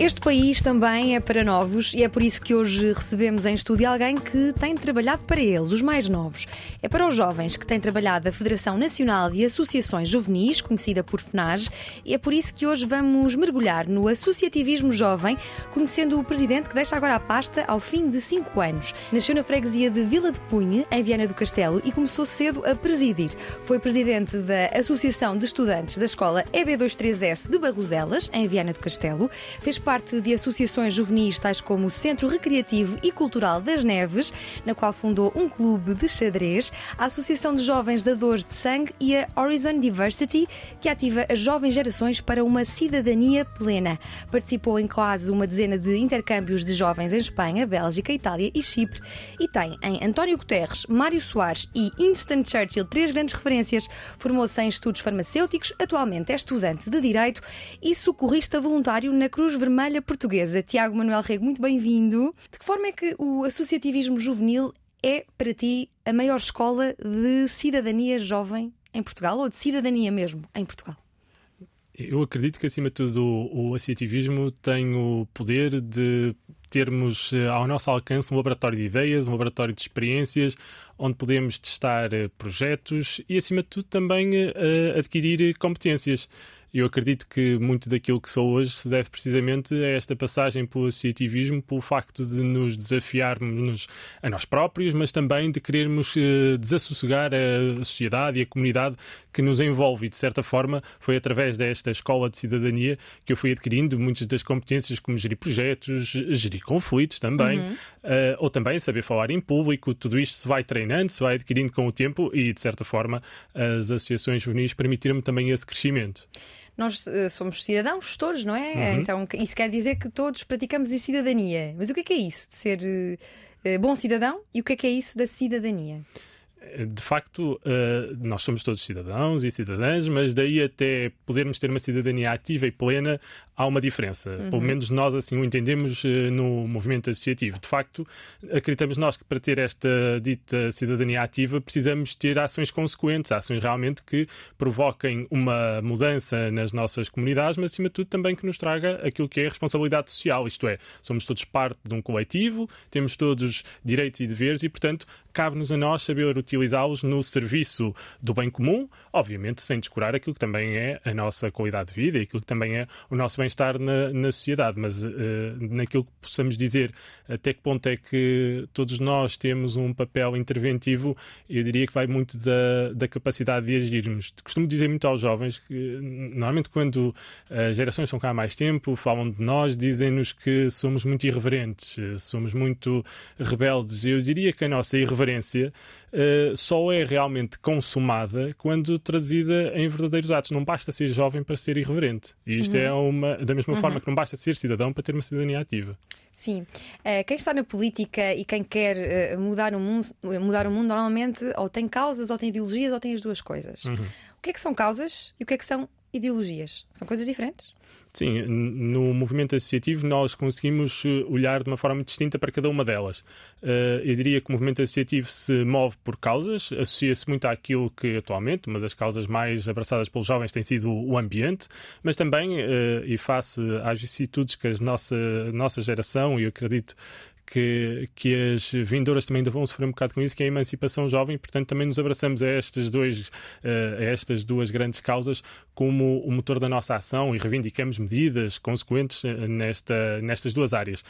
Este país também é para novos e é por isso que hoje recebemos em estúdio alguém que tem trabalhado para eles, os mais novos. É para os jovens que tem trabalhado a Federação Nacional de Associações Juvenis, conhecida por FNAJ, e é por isso que hoje vamos mergulhar no associativismo jovem, conhecendo o presidente que deixa agora a pasta ao fim de cinco anos. Nasceu na freguesia de Vila de Punha, em Viana do Castelo, e começou cedo a presidir. Foi presidente da Associação de Estudantes da Escola EB23S de Barroselas, em Viana do Castelo. Fez parte de associações juvenis tais como o Centro Recreativo e Cultural das Neves, na qual fundou um clube de xadrez, a Associação de Jovens Dadores de Sangue e a Horizon Diversity, que ativa as jovens gerações para uma cidadania plena. Participou em quase uma dezena de intercâmbios de jovens em Espanha, Bélgica, Itália e Chipre e tem em António Guterres, Mário Soares e Winston Churchill três grandes referências. Formou-se em estudos farmacêuticos, atualmente é estudante de Direito e socorrista voluntário na Cruz Vermelha Vermelha Portuguesa. Tiago Manuel Rego, muito bem-vindo. De que forma é que o associativismo juvenil é, para ti, a maior escola de cidadania jovem em Portugal ou de cidadania mesmo em Portugal? Eu acredito que, acima de tudo, o, associativismo tem o poder de termos eh, ao nosso alcance um laboratório de ideias, um laboratório de experiências, onde podemos testar eh, projetos e, acima de tudo, também eh, adquirir competências. Eu acredito que muito daquilo que sou hoje se deve precisamente a esta passagem pelo associativismo, pelo facto de nos desafiarmos a nós próprios, mas também de querermos uh, desassossegar a sociedade e a comunidade que nos envolve. E, de certa forma, foi através desta escola de cidadania que eu fui adquirindo muitas das competências, como gerir projetos, gerir conflitos também, uhum. uh, ou também saber falar em público. Tudo isto se vai treinando, se vai adquirindo com o tempo e, de certa forma, as associações juvenis permitiram-me também esse crescimento nós uh, somos cidadãos todos, não é? Uhum. Então isso quer dizer que todos praticamos a cidadania. Mas o que é que é isso de ser uh, bom cidadão e o que é que é isso da cidadania? de facto, nós somos todos cidadãos e cidadãs, mas daí até podermos ter uma cidadania ativa e plena, há uma diferença. Uhum. Pelo menos nós assim o entendemos eh, no movimento associativo. De facto, acreditamos nós que para ter esta dita cidadania ativa precisamos ter ações consequentes, ações realmente que provoquem uma mudança nas nossas comunidades, mas acima de tudo também que nos traga aquilo que é a responsabilidade social. Isto é, somos todos parte de um coletivo, temos todos direitos e deveres e, portanto, cabe-nos a nós saber utilizá-los no serviço do bem comum, obviamente sem descurar aquilo que também é a nossa qualidade de vida e aquilo que também é o nosso bem-estar na, na, sociedade. Mas uh, naquilo que possamos dizer até que ponto é que todos nós temos um papel interventivo, eu diria que vai muito da, da capacidade de agirmos. Costumo dizer muito aos jovens que, normalmente, quando as gerações estão cá há mais tempo, falam de nós, dizem-nos que somos muito irreverentes, somos muito rebeldes. Eu diria que a nossa irreverência uh, só é realmente consumada quando traduzida em verdadeiros atos. Não basta ser jovem para ser irreverente. E isto uhum. é uma, da mesma uhum. forma que não basta ser cidadão para ter uma cidadania ativa. Sim. Uh, quem está na política e quem quer uh, mudar, o mundo, mudar o mundo normalmente ou tem causas, ou tem ideologias, ou tem as duas coisas. Uhum. O que é que são causas e o que é que são ideologias? São coisas diferentes? Sim, no movimento associativo nós conseguimos eh, olhar de uma forma distinta para cada uma delas. Eh, eu diria que o movimento associativo se move por causas, associa-se muito àquilo que atualmente uma das causas mais abraçadas pelos jovens tem sido o ambiente, mas também, eh, e face às vicissitudes que a nossa, nossa geração, e eu acredito que, que as vindouras também vão sofrer um bocado com isso, que é a emancipação jovem, portanto também nos abraçamos a estas, dois, eh, a estas duas grandes causas como o motor da nossa ação e reivindicamos medidas consequentes eh, nesta, nestas duas áreas.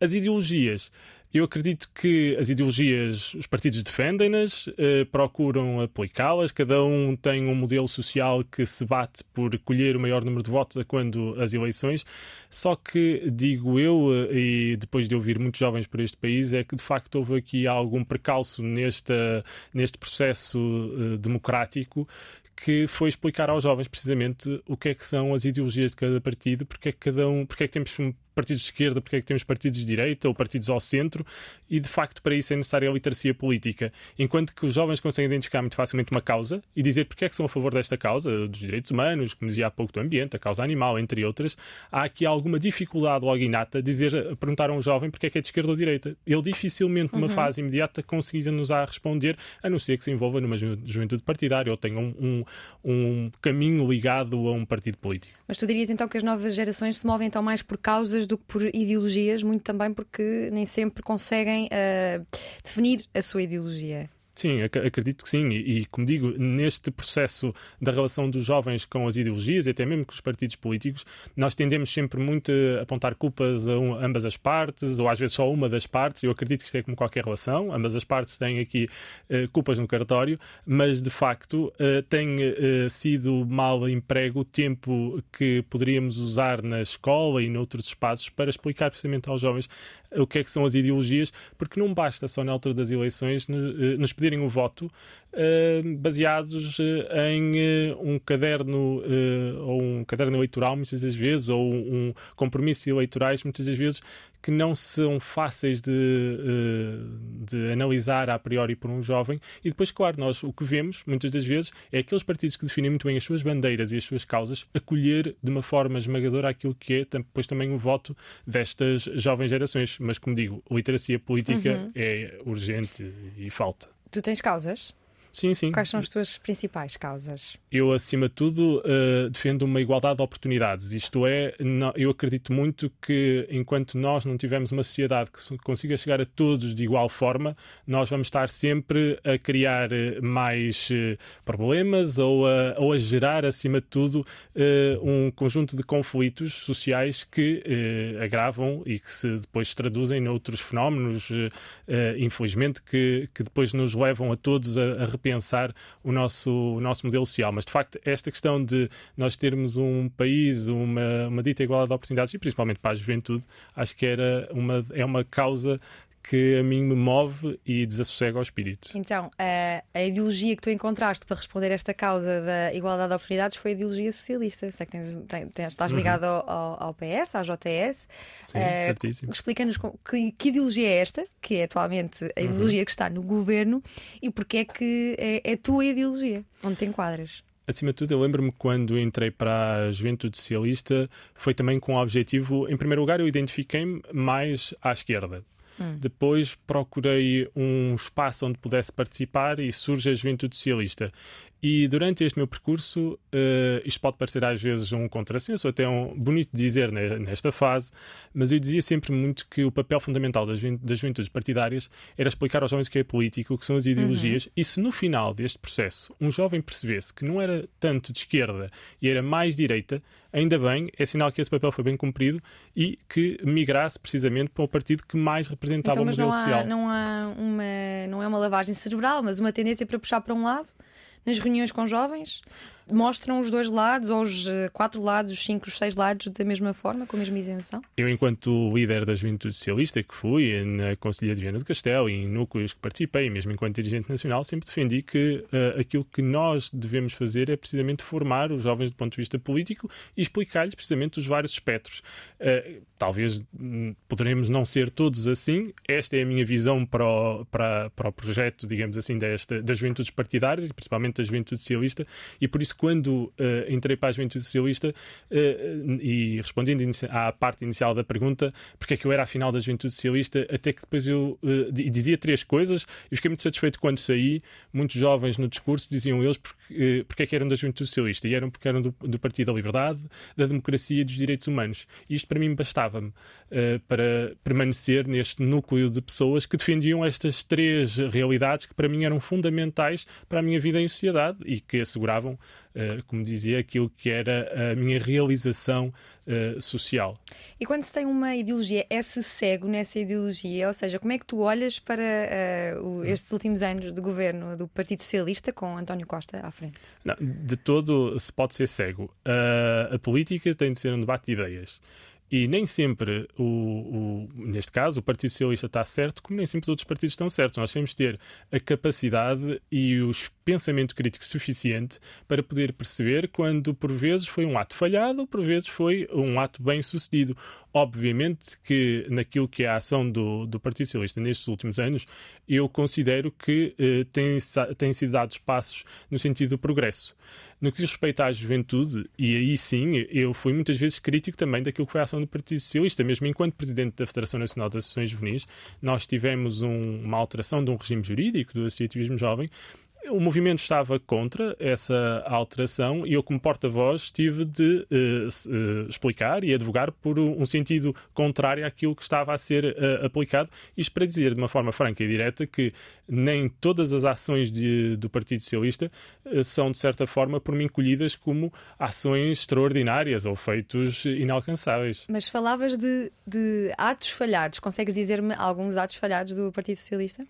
As ideologias eu acredito que as ideologias, os partidos defendem-nas, eh, procuram aplicá-las, cada um tem um modelo social que se bate por colher o maior número de votos quando as eleições. Só que, digo eu, eh, e depois de ouvir muitos jovens por este país, é que de facto houve aqui algum precalço neste processo eh, democrático que foi explicar aos jovens precisamente o que é que são as ideologias de cada partido, porque é que cada um, porque é que temos partidos de esquerda, porque é que temos partidos de direita ou partidos ao centro, e de facto para isso é necessária a literacia política. Enquanto que os jovens conseguem identificar muito facilmente uma causa e dizer porque é que são a favor desta causa, dos direitos humanos, como dizia há pouco do ambiente, a causa animal, entre outras, há aqui alguma dificuldade logo inata dizer, perguntar a um jovem porque é que é de esquerda ou direita. Ele dificilmente, numa uhum. fase imediata, conseguiria nos a responder, a não ser que se envolva numa juventude partidária ou tenha um, um, um caminho ligado a um partido político. Mas tu dirias então que as novas gerações se movem então mais por causas do que por ideologias, muito também porque nem sempre conseguem uh, definir a sua ideologia. Sim, acredito que sim. E, e, como digo, neste processo da relação dos jovens com as ideologias e até mesmo com os partidos políticos, nós tendemos sempre muito a apontar culpas a, um, ambas as partes, ou às vezes só uma das partes. Eu acredito que isto é como qualquer relação, ambas as partes têm aqui uh, culpas no cartório, mas de facto uh, tem uh, sido mal emprego o tempo que poderíamos usar na escola e noutros espaços para explicar precisamente aos jovens o que é que são as ideologias, porque não basta só na altura das eleições nos pedirem o voto uh, baseados uh, em uh, um caderno ou um caderno eleitoral muitas das vezes ou um compromisso eleitorais muitas das vezes que não são fáceis de, de analisar a priori por um jovem e depois claro nós o que vemos muitas das vezes é aqueles partidos que definem muito bem as suas bandeiras e as suas causas acolher de uma forma esmagadora aquilo que é depois também o voto destas jovens gerações mas como digo literacia política uhum. é urgente e falta Tu tens causas? Sim, sim. Quais são as tuas principais causas? Eu, acima de tudo, uh, defendo uma igualdade de oportunidades. Isto é, não, eu acredito muito que enquanto nós não tivermos uma sociedade que consiga chegar a todos de igual forma, nós vamos estar sempre a criar eh, mais uh, problemas ou a, ou a, gerar, acima de tudo, uh, um conjunto de conflitos sociais que agravam e que se depois traduzem noutros fenómenos, infelizmente, que, que depois nos levam a todos a, a repensar o nosso, o nosso modelo social. Mas, de facto, esta questão de nós termos um país, uma, uma dita igualdade de oportunidades, e principalmente para a juventude, acho que era uma, é uma causa que a mim me move e desassossega ao espírito. Então, a, a, ideologia que tu encontraste para responder a esta causa da igualdade de oportunidades foi a ideologia socialista. Sei que tens, tens, estás uhum. ligado uhum. ao, ao, PS, à JTS. Sim, uh, certíssimo. Explica-nos que, que, ideologia é esta, que é atualmente a uhum. ideologia uhum. que está no governo, e porque é que é, é a tua ideologia, onde te enquadras. Acima de tudo, eu lembro-me quando entrei para a Juventude Socialista, foi também com o objetivo, em primeiro lugar, eu identifiquei-me mais à esquerda. Hum. Depois procurei um espaço onde pudesse participar e surge a Juventude Socialista. E durante este meu percurso, uh, isto pode parecer às vezes um contrassenso, até um bonito dizer nesta fase, mas eu dizia sempre muito que o papel fundamental das, das juventudes partidárias era explicar aos jovens o que é político, o que são as ideologias, uhum. e se no final deste processo um jovem percebesse que não era tanto de esquerda e era mais direita, ainda bem, é sinal que esse papel foi bem cumprido e que migrasse precisamente para o partido que mais representava então, o modelo não há, social. Não, há uma, não é uma lavagem cerebral, mas uma tendência para puxar para um lado? Nas reuniões com jovens? Mostram os dois lados, ou os eh, quatro lados, os cinco, os seis lados, da mesma forma, com a mesma isenção? Eu, enquanto líder da Juventude Socialista, que fui na Conselhia de Viana do Castelo e em núcleos que participei, mesmo enquanto dirigente nacional, sempre defendi que uh, aquilo que nós devemos fazer é precisamente formar os jovens do ponto de vista político e explicar-lhes precisamente os vários espectros. Uh, talvez hum, poderemos não ser todos assim, esta é a minha visão para o, para, para o projeto, digamos assim, desta, das juventudes partidárias e principalmente da Juventude Socialista, e por isso quando uh, entrei para a Juventude Socialista uh, e respondendo à parte inicial da pergunta, porque é que eu era afinal da Juventude Socialista, até que depois eu uh, dizia três coisas e fiquei muito satisfeito quando saí. Muitos jovens no discurso diziam eles porque, porque é que eram da Juventude Socialista e eram porque eram do, do Partido da Liberdade, da Democracia e dos Direitos Humanos. E isto para mim bastava-me para permanecer neste núcleo de pessoas que defendiam estas três realidades que para mim eram fundamentais para a minha vida em sociedade e que asseguravam eh, como dizia, aquilo que era a minha realização uh, social. E quando se tem uma ideologia, é-se cego nessa ideologia? Ou seja, como é que tu olhas para uh, o, estes últimos anos de governo do Partido Socialista com António Costa à frente? Não, de todo se pode ser cego. a política tem de ser um debate de ideias. E nem sempre, o, o, neste caso, o Partido Socialista está certo, como nem sempre os outros partidos estão certos. Nós temos de ter a capacidade e o pensamento crítico suficiente para poder perceber quando, por vezes, foi um ato falhado, por vezes foi um ato bem sucedido. Obviamente que naquilo que é a ação do, do Partido Socialista nestes últimos anos, eu considero que eh, têm, têm sido dados passos no sentido do progresso. No que diz respeito à juventude, e aí sim, eu fui muitas vezes crítico também daquilo que foi a ação do Partido Socialista, mesmo enquanto Presidente da Federação Nacional das Associações Juvenis, nós tivemos um, uma alteração de um regime jurídico do associativismo jovem o movimento estava contra essa alteração e eu, como porta-voz, tive de uh, uh, explicar e advogar por um sentido contrário àquilo que estava a ser uh, aplicado. Isto para dizer de uma forma franca e direta que nem todas as ações de, do Partido Socialista são, de certa forma, por mim colhidas como ações extraordinárias ou feitos inalcançáveis. Mas falavas de, de atos falhados. Consegues dizer-me alguns atos falhados do Partido Socialista?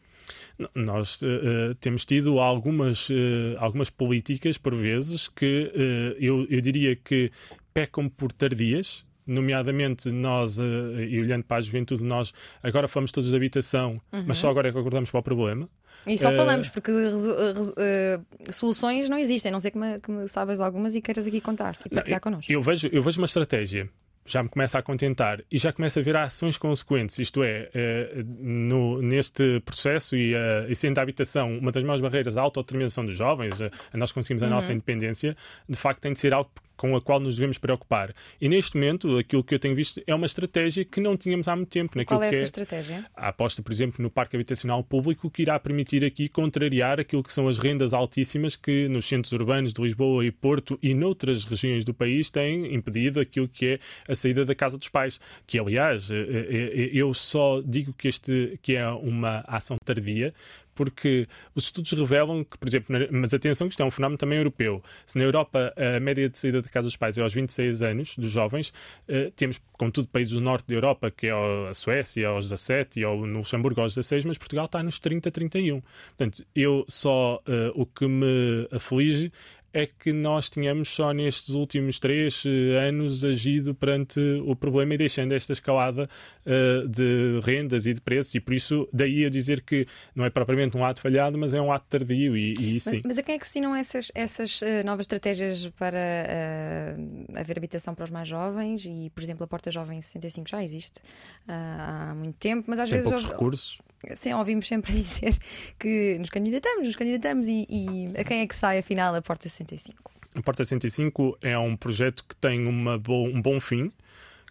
Nós uh, temos tido algumas, uh, algumas políticas, por vezes, que uh, eu, eu diria que pecam por tardias, nomeadamente nós, e olhando para a juventude, nós agora falamos todos de habitação, uhum. mas só agora é que acordamos para o problema. E só falamos, porque uh, soluções não existem, não sei que me, que me sabes algumas e queiras aqui contar e partilhar não, connosco. Eu vejo, eu vejo uma estratégia já me começa a contentar e já começa a ver ações consequentes, isto é, uh, no, neste processo e, uh, e sendo a habitação uma das maiores barreiras à autodeterminação dos jovens, uh, a nós conseguimos a uhum. nossa independência, de facto tem de ser algo com a qual nos devemos preocupar. E neste momento, aquilo que eu tenho visto é uma estratégia que não tínhamos há muito tempo. Qual é essa é estratégia? A aposta, por exemplo, no Parque Habitacional Público, que irá permitir aqui contrariar aquilo que são as rendas altíssimas que nos centros urbanos de Lisboa e Porto e noutras regiões do país têm impedido aquilo que é a saída da casa dos pais. Que, aliás, eh, eh, eh, eu só digo que, este, que é uma ação tardia porque os estudos revelam que, por exemplo, mas atenção que isto é um fenómeno também europeu. Se na Europa a média de saída de casa dos pais é aos 26 anos dos jovens, eh, temos, contudo, países do norte da Europa, que é a Suécia aos 17 e no Luxemburgo aos 16, mas Portugal está nos 30, 31. Portanto, eu só uh, o que me aflige é que nós tínhamos só nestes últimos três eh, anos agido perante o problema e deixando esta escalada uh, de rendas e de preços, e por isso daí a dizer que não é propriamente um ato falhado, mas é um ato tardio. E, e sim. Mas, a quem é que assinam essas, essas uh, novas estratégias para uh, haver habitação para os mais jovens? E, por exemplo, a Porta Jovem 65 já existe há muito tempo, mas às Tem vezes. Poucos recursos Sim, ouvimos sempre dizer que nos candidatamos, nos candidatamos e, e a quem é que sai afinal a Porta 65? A Porta 65 é um projeto que tem uma bo um bom fim,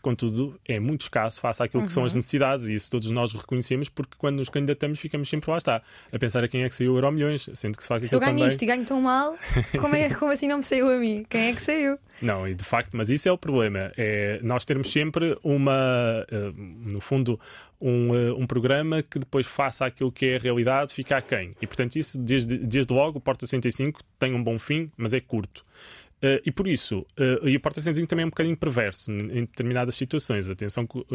contudo, é muito escasso face àquilo uhum. que são as uhum. necessidades e isso todos nós reconhecemos porque quando nos candidatamos ficamos sempre lá está, a pensar a quem é que saiu o Euro Milhões, sendo que se faz Se eu ganho também... isto e ganho tão mal, como, é, como assim não me saiu a mim? Quem é que saiu? Não, e de facto, mas isso é o problema. É nós termos sempre uma, uh, no fundo, um, uh, um programa que depois faça aquilo que é a realidade, fica a quem. E portanto, isso desde, desde logo, o Porta 65 tem um bom fim, mas é curto. Uh, e por isso, uh, e o 105 também é um bocadinho perverso em determinadas situações. Atenção que uh,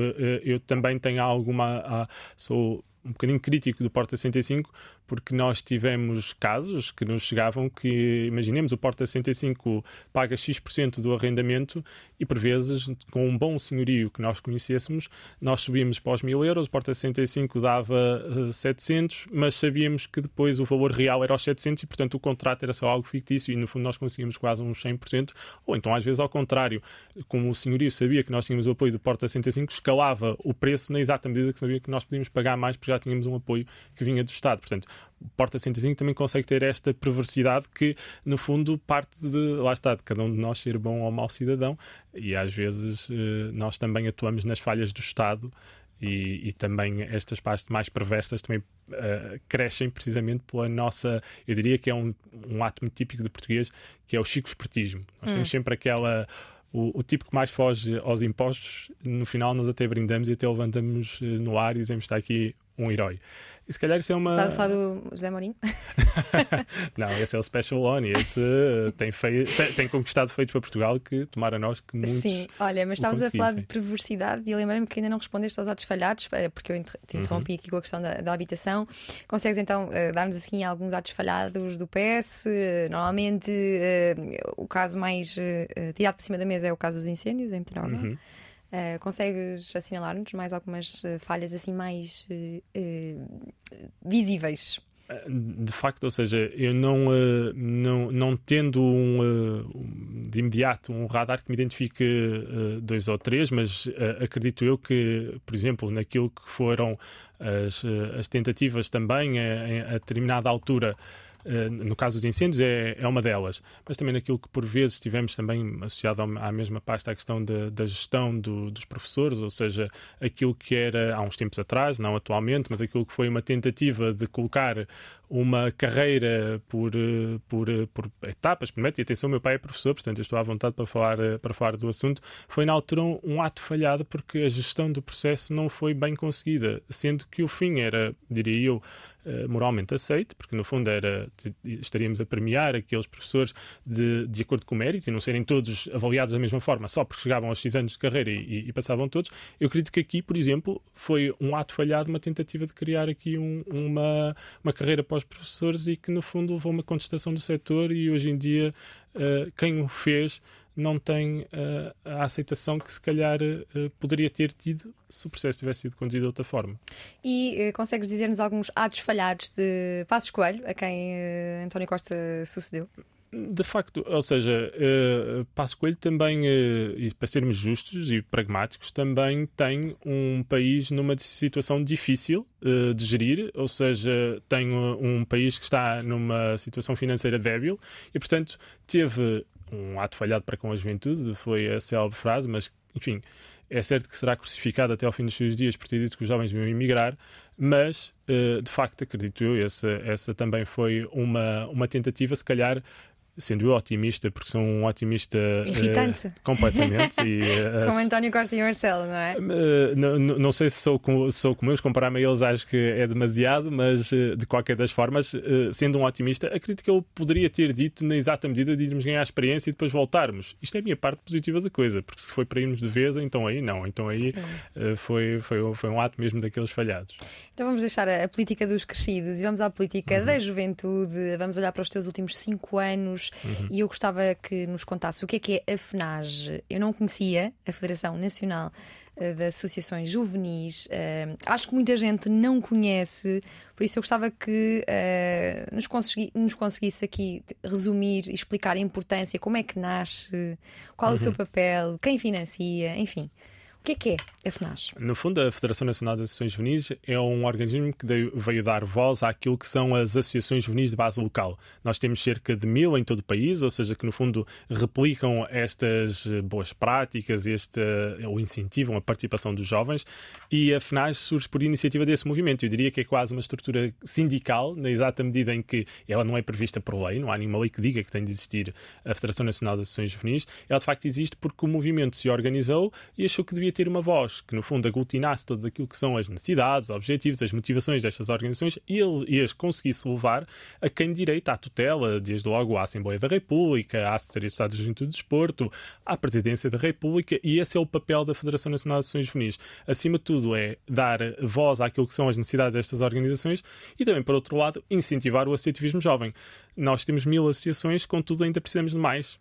eu também tenho alguma. sou um bocadinho crítico do Porta 65, porque nós tivemos casos que nos chegavam que, imaginemos, o Porta 65 paga X% do arrendamento e, por vezes, com um bom senhorio que nós conhecêssemos, nós subíamos para os mil euros, o Porta 65 dava 700, eh, mas sabíamos que depois o valor real era os 700 e, portanto, o contrato era só algo fictício e, no fundo, nós conseguíamos quase uns 100%, ou então, às vezes, ao contrário, como o senhorio sabia que nós tínhamos o apoio do Porta 65, escalava o preço na exata medida que sabia que nós podíamos pagar mais, porque já tínhamos um apoio que vinha do Estado. Portanto, Porta 105 também consegue ter esta perversidade que, no fundo, parte de, lá está, de cada um de nós ser bom ou mau cidadão e às vezes eh, nós também atuamos nas falhas do Estado e, e, também estas partes mais perversas também uh, crescem precisamente pela nossa, eu diria que é um, um ato muito típico de português, que é o chico espertismo. Nós hum. temos sempre aquela o, o, tipo que mais foge aos impostos, no final nós até brindamos e até levantamos eh, no ar e dizemos está aqui um herói. E se calhar isso é uma. Estás a falar do José Mourinho? não, esse é o Special One. Esse tem, fei... tem, tem, conquistado feitos para Portugal que tomara nós que muitos. Sim, olha, mas estavas a falar de perversidade e lembrei-me que ainda não respondeste aos atos falhados, eh, porque eu te interrompi uhum. aqui com a questão da, da habitação. Consegues então uh, dar-nos assim alguns atos falhados do PS? Normalmente o caso mais tirado por cima da mesa é o caso dos incêndios em Petrógão. Uhum. Uh, consegues assinalar-nos mais algumas uh, falhas assim mais uh, visíveis? De facto, ou seja, eu não, não, não tendo um, de imediato um radar que me identifique dois ou três, mas acredito eu que, por exemplo, naquilo que foram as, as tentativas também a, determinada altura eh, no caso dos incêndios, é, é uma delas. Mas também naquilo que por vezes tivemos também associado à mesma pasta a questão da, da gestão do, dos professores, ou seja, aquilo que era há uns tempos atrás, não atualmente, mas aquilo que foi uma tentativa de colocar uma carreira por, eh, por, eh, por etapas, promete, e atenção, meu pai é professor, portanto eu estou à vontade para falar, para falar do assunto, foi na altura um, ato falhado porque a gestão do processo não foi bem conseguida, sendo que o fim era, diria eu, eh, moralmente aceite, porque no fundo era, estaríamos a premiar aqueles professores de, de acordo com o mérito e não serem todos avaliados da mesma forma só porque chegavam aos X anos de carreira e, e, passavam todos. Eu acredito que aqui, por exemplo, foi um ato falhado, uma tentativa de criar aqui um, uma, uma carreira para os professores e que no fundo levou uma contestação do setor e hoje em dia uh, quem o fez não tem uh, a aceitação que se calhar uh, poderia ter tido se o processo tivesse sido conduzido de outra forma. E uh, consegues dizer-nos alguns atos falhados de Passos Coelho, a quem António Costa sucedeu? De facto, ou seja, uh, Passo Coelho também, uh, e para sermos justos e pragmáticos, também tem um país numa situação difícil uh, de gerir, ou seja, tem um, país que está numa situação financeira débil e, portanto, teve um ato falhado para com a juventude, foi a célebre frase, mas, enfim, é certo que será crucificado até ao fim dos seus dias por ter dito que os jovens deviam emigrar, mas, de facto, acredito eu, essa, essa também foi uma, uma tentativa, se calhar, sendo eu otimista, porque sou um otimista Irritante. Uh, completamente. e, uh, como António Costa e Marcelo, não é? Uh, não, não sei se sou sou como eu, comparar-me a eles acho que é demasiado, mas de qualquer das formas, sendo um otimista, acredito que eu poderia ter dito na exata medida de irmos ganhar experiência e depois voltarmos. Isto é a minha parte positiva da coisa, porque se foi para irmos de vez, então aí não, então aí foi, foi, foi um ato mesmo daqueles falhados. Então vamos deixar a, a política dos crescidos e vamos à política uhum. da juventude, vamos olhar para os teus últimos cinco anos uhum. e eu gostava que nos contasse o que é que é a FNAG. Eu não conhecia a Federação Nacional uh, de Associações Juvenis. Uh, acho que muita gente não conhece, por isso eu gostava que uh, nos, consegui, nos conseguisse aqui resumir e explicar a importância, como é que nasce, qual uhum. o seu uhum. papel, quem financia, enfim que é que é a FNAS? No fundo, a Federação Nacional de Associações Juvenis é um organismo que veio dar voz àquilo que são as associações juvenis de base local. Nós temos cerca de mil em todo o país, ou seja, que no fundo replicam estas boas práticas, este, ou incentivam a participação dos jovens, e a FNAS surge por iniciativa desse movimento. Eu diria que é quase uma estrutura sindical, na exata medida em que ela não é prevista por lei, não há nenhuma lei que diga que tem de existir a Federação Nacional de Associações Juvenis. Ela de facto existe porque o movimento se organizou e achou que devia ter uma voz que, no fundo, aglutinasse tudo aquilo que são as necessidades, os objetivos, as motivações destas organizações e, e as conseguisse levar a quem direito à tutela, desde logo à Assembleia da República, à Secretaria de Estado de Juventude e Desporto, à Presidência da República, e esse é o papel da Federação Nacional de Ações Juvenis. Acima de tudo, é dar voz àquilo que são as necessidades destas organizações e também, por outro lado, incentivar o associativismo jovem. Nós temos mil associações, contudo, ainda precisamos de mais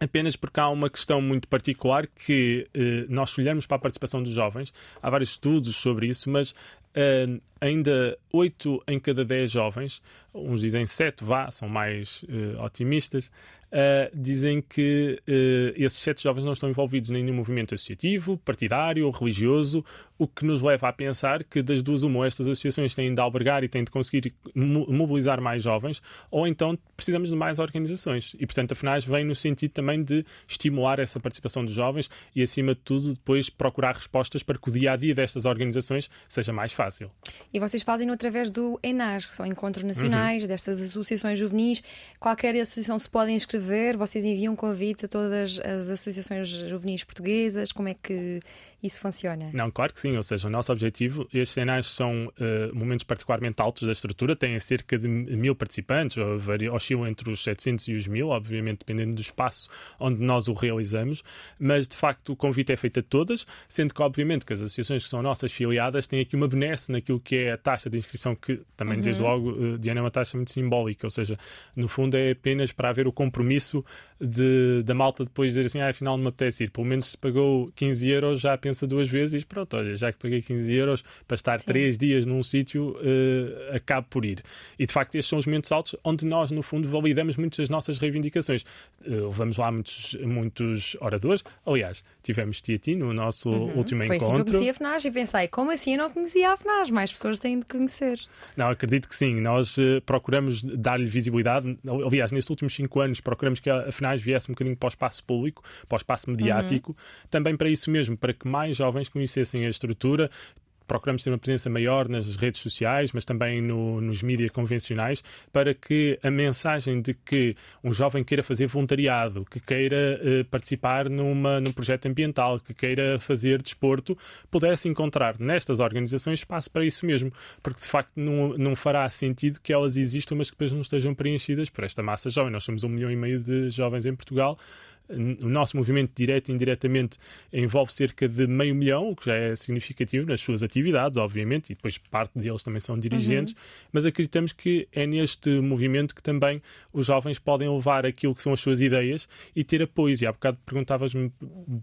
apenas porque há uma questão muito particular que eh, nós olhamos para a participação dos jovens, há vários estudos sobre isso, mas eh, ainda 8 em cada 10 jovens, uns dizem 7, vá, são mais eh, otimistas, uh, dizem que uh, esses sete jovens não estão envolvidos em nenhum movimento associativo, partidário ou religioso, o que nos leva a pensar que das duas uma, estas associações têm de albergar e têm de conseguir mobilizar mais jovens, ou então precisamos de mais organizações. E, portanto, a FNAS vem no sentido também de estimular essa participação dos jovens e, acima de tudo, depois procurar respostas para que o dia a dia destas organizações seja mais fácil. E vocês fazem-no através do ENAS, que são encontros nacionais uhum. destas associações juvenis. Qualquer associação se pode inscrever, vocês enviam convites a todas as associações juvenis portuguesas. Como é que isso funciona? Não, claro que sim. Ou seja, o nosso objetivo, estes cenários são uh, momentos particularmente altos da estrutura, têm cerca de mil participantes, oscilam entre os 700 e os mil, obviamente dependendo do espaço onde nós o realizamos, mas de facto o convite é feito a todas, sendo que obviamente que as associações que são nossas filiadas têm aqui uma benesse naquilo que é a taxa de inscrição, que também uhum. desde logo, uh, Diana, é uma taxa muito simbólica, ou seja, no fundo é apenas para haver o compromisso de, da malta depois dizer assim, ah, afinal não me apetece ir, pelo menos se pagou 15 euros já pensa duas vezes e pronto, olha, já que paguei 15 euros para estar Sim. 3 dias num sítio, uh, acabo por ir. E de facto estes são os momentos altos onde nós no fundo validamos muitas das nossas reivindicações. Uh, levamos lá muitos, muitos oradores, aliás, tivemos ti no nosso uhum. último Foi encontro. Assim que eu conheci a FNAS e pensei, como assim eu não conhecia a FNAS? Mais pessoas têm de conhecer. Não, acredito que sim, nós uh, procuramos dar-lhe visibilidade, aliás, nestes últimos 5 anos procuramos que a FNAS viesse um bocadinho para o espaço público, para o espaço mediático, uhum. também para isso mesmo, para que mais jovens conhecessem a estrutura, procuramos ter uma presença maior nas redes sociais, mas também no, nos mídias convencionais, para que a mensagem de que um jovem queira fazer voluntariado, que queira eh, participar numa, num projeto ambiental, que queira fazer desporto, pudesse encontrar nestas organizações espaço para isso mesmo, porque de facto não, não fará sentido que elas existam, mas que depois não estejam preenchidas por esta massa jovem. Nós somos um milhão e meio de jovens em Portugal o nosso movimento direto e indiretamente envolve cerca de meio milhão, o que já é significativo nas suas atividades, obviamente, e depois parte deles também são dirigentes, uhum. mas acreditamos que é neste movimento que também os jovens podem levar aquilo que são as suas ideias e ter apoio. E há bocado perguntavas-me,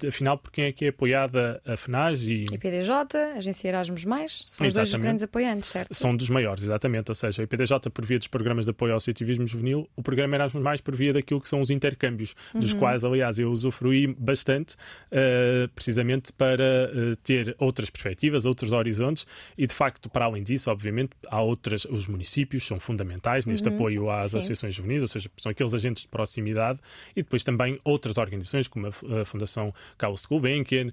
afinal, por quem é que é apoiada a FNAG e... a PDJ, a Agência Erasmus+, Mais, são exatamente. os dois grandes apoiantes, certo? São dos maiores, exatamente, ou seja, a IPDJ por via dos programas de apoio ao associativismo juvenil, o programa Erasmus+, Mais por via daquilo que são os intercâmbios, uhum. dos quais, aliás, eu usufruí bastante, uh, precisamente para uh, ter outras perspectivas, outros horizontes e, de facto, para além disso, obviamente, há outras, os municípios são fundamentais neste uhum. apoio às Sim. associações juvenis, ou seja, são aqueles agentes de proximidade e depois também outras organizações, como a, a Fundação Carlos de Gulbenkian, uh,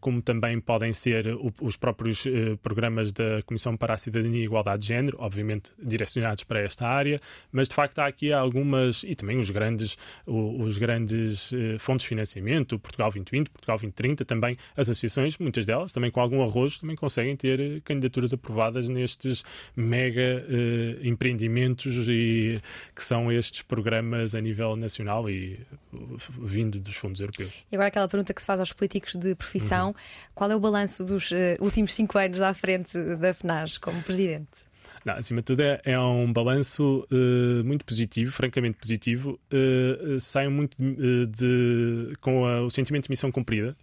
como também podem ser o, os próprios programas da Comissão para a Cidadania e Igualdade de Género, obviamente direcionados para esta área, mas de facto há aqui algumas, e também os grandes, os grandes fontes de financiamento, Portugal 2020, Portugal 2030, também as associações, muitas delas, também com algum arrojo, também conseguem ter eh, candidaturas aprovadas nestes mega uh, empreendimentos e que são estes programas a nível nacional e vindo dos fundos europeus. E agora aquela pergunta que se faz aos políticos de profissão, uhum. qual é o balanço dos uh, últimos cinco anos à frente da FNAS como presidente? Não, acima de tudo, é, é um balanço uh, muito positivo, francamente positivo. Uh, saio muito de, de com a, o sentimento de missão cumprida.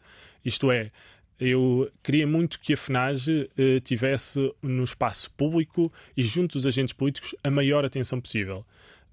Isto é, eu queria muito que a FNAG uh, tivesse no espaço público e junto dos agentes políticos a maior atenção possível.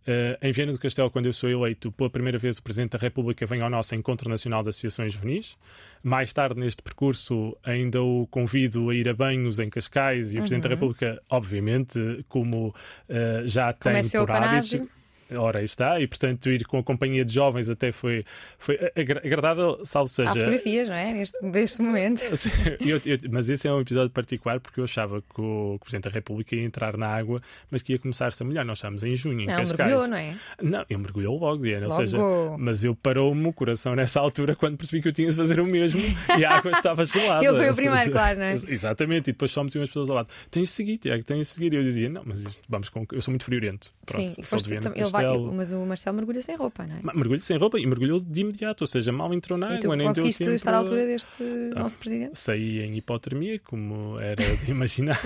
Uh, em Viana do Castelo, quando eu sou eleito pela primeira vez, o Presidente da República vem ao nosso Encontro Nacional de Associações Juvenis. Mais tarde, neste percurso, ainda o convido a ir a banhos em Cascais e o Presidente da uhum. República, obviamente, como uh, já tem é por hábito. Ora, aí está, e portanto ir com a companhia de jovens até foi, foi agradável, salvo seja. Há fotografias, não é? Neste, neste momento. eu, eu, mas esse é um episódio particular porque eu achava que o, que o, Presidente da República ia entrar na água, mas que ia começar-se a molhar. Nós estamos em junho, em não, Cascais. mergulhou, não é? Não, eu mergulhou logo, Diana. Logo. Ou seja, mas eu parou-me o coração nessa altura quando percebi que eu tinha de fazer o mesmo e a água estava gelada. Ele foi o primeiro, seja, claro, não é? Exatamente, e depois só me umas pessoas ao lado. Tens de seguir, Tiago, tens de seguir. E eu dizia, não, mas isto, vamos com. Eu sou muito friorento. Pronto, Sim, sou de Viana ele vai, mas o Marcelo mergulha sem roupa, não é? Mergulha sem roupa e mergulhou de imediato, ou seja, mal entrou na água. nem conseguiste tempo... estar à altura deste ah, nosso presidente? Saí em hipotermia, como era de imaginar.